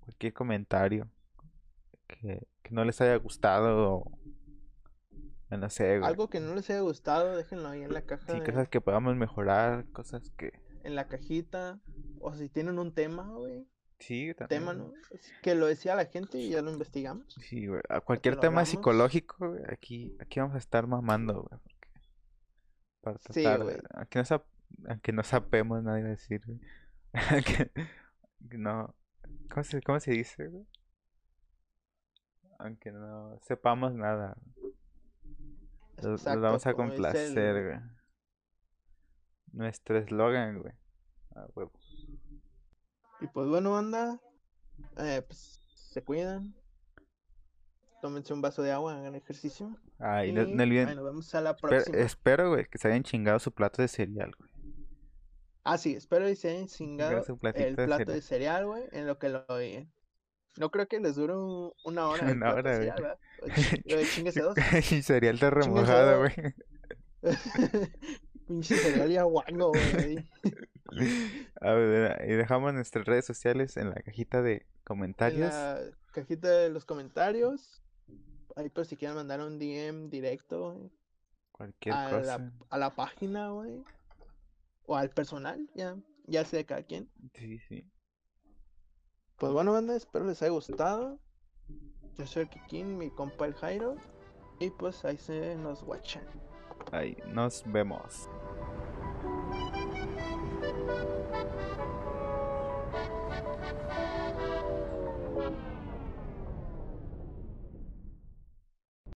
C: Cualquier comentario que, que no les haya gustado no sé, güey.
B: Algo que no les haya gustado, déjenlo ahí en la caja,
C: Sí,
B: de-
C: cosas que podamos mejorar, cosas que
B: en la cajita, o si tienen un tema, güey,
C: sí, también.
B: tema, ¿no? Que lo decía la gente y ya lo investigamos.
C: Sí, güey. A cualquier tema
B: hablamos.
C: psicológico, güey, aquí, aquí vamos a estar mamando, güey. Para
B: Sí,
C: tratar,
B: güey.
C: de- aunque no, sap- aunque no sapemos, nadie va a decir, güey. Aunque- no, ¿cómo se, cómo se dice, güey? Aunque no sepamos nada, los, los
B: Exacto,
C: vamos a complacer,
B: el-
C: güey. Nuestro eslogan, güey. A huevo.
B: Y pues bueno, banda, eh, pues se cuidan. Tómense un vaso de agua, hagan ejercicio.
C: Ay,
B: y
C: no, no olviden.
B: nos vemos a la
C: Espero,
B: próxima.
C: espero, güey, que se hayan chingado su plato de cereal, güey.
B: Ah, sí, espero y se hayan chingado el plato de cereal, güey, en lo que lo oyen. No creo que les dure un- una hora
C: Una hora, güey.
B: cereal, ¿verdad? Dos.
C: y cereal de remojado, güey.
B: Pinche cereal y aguango, güey.
C: A ver, y dejamos nuestras redes sociales en la cajita de
B: En
C: comentarios.
B: la cajita de los comentarios. Ahí por si quieren mandar un DM directo güey,
C: Cualquier
B: a
C: cosa.
B: la, a la página, güey. O al personal, ya. Ya sea de cada quien.
C: Sí, sí.
B: Pues bueno, banda, espero les haya gustado. Yo soy el Kikín, mi compa el Jairo. Y pues ahí se nos guachan.
C: Aí, nos vemos.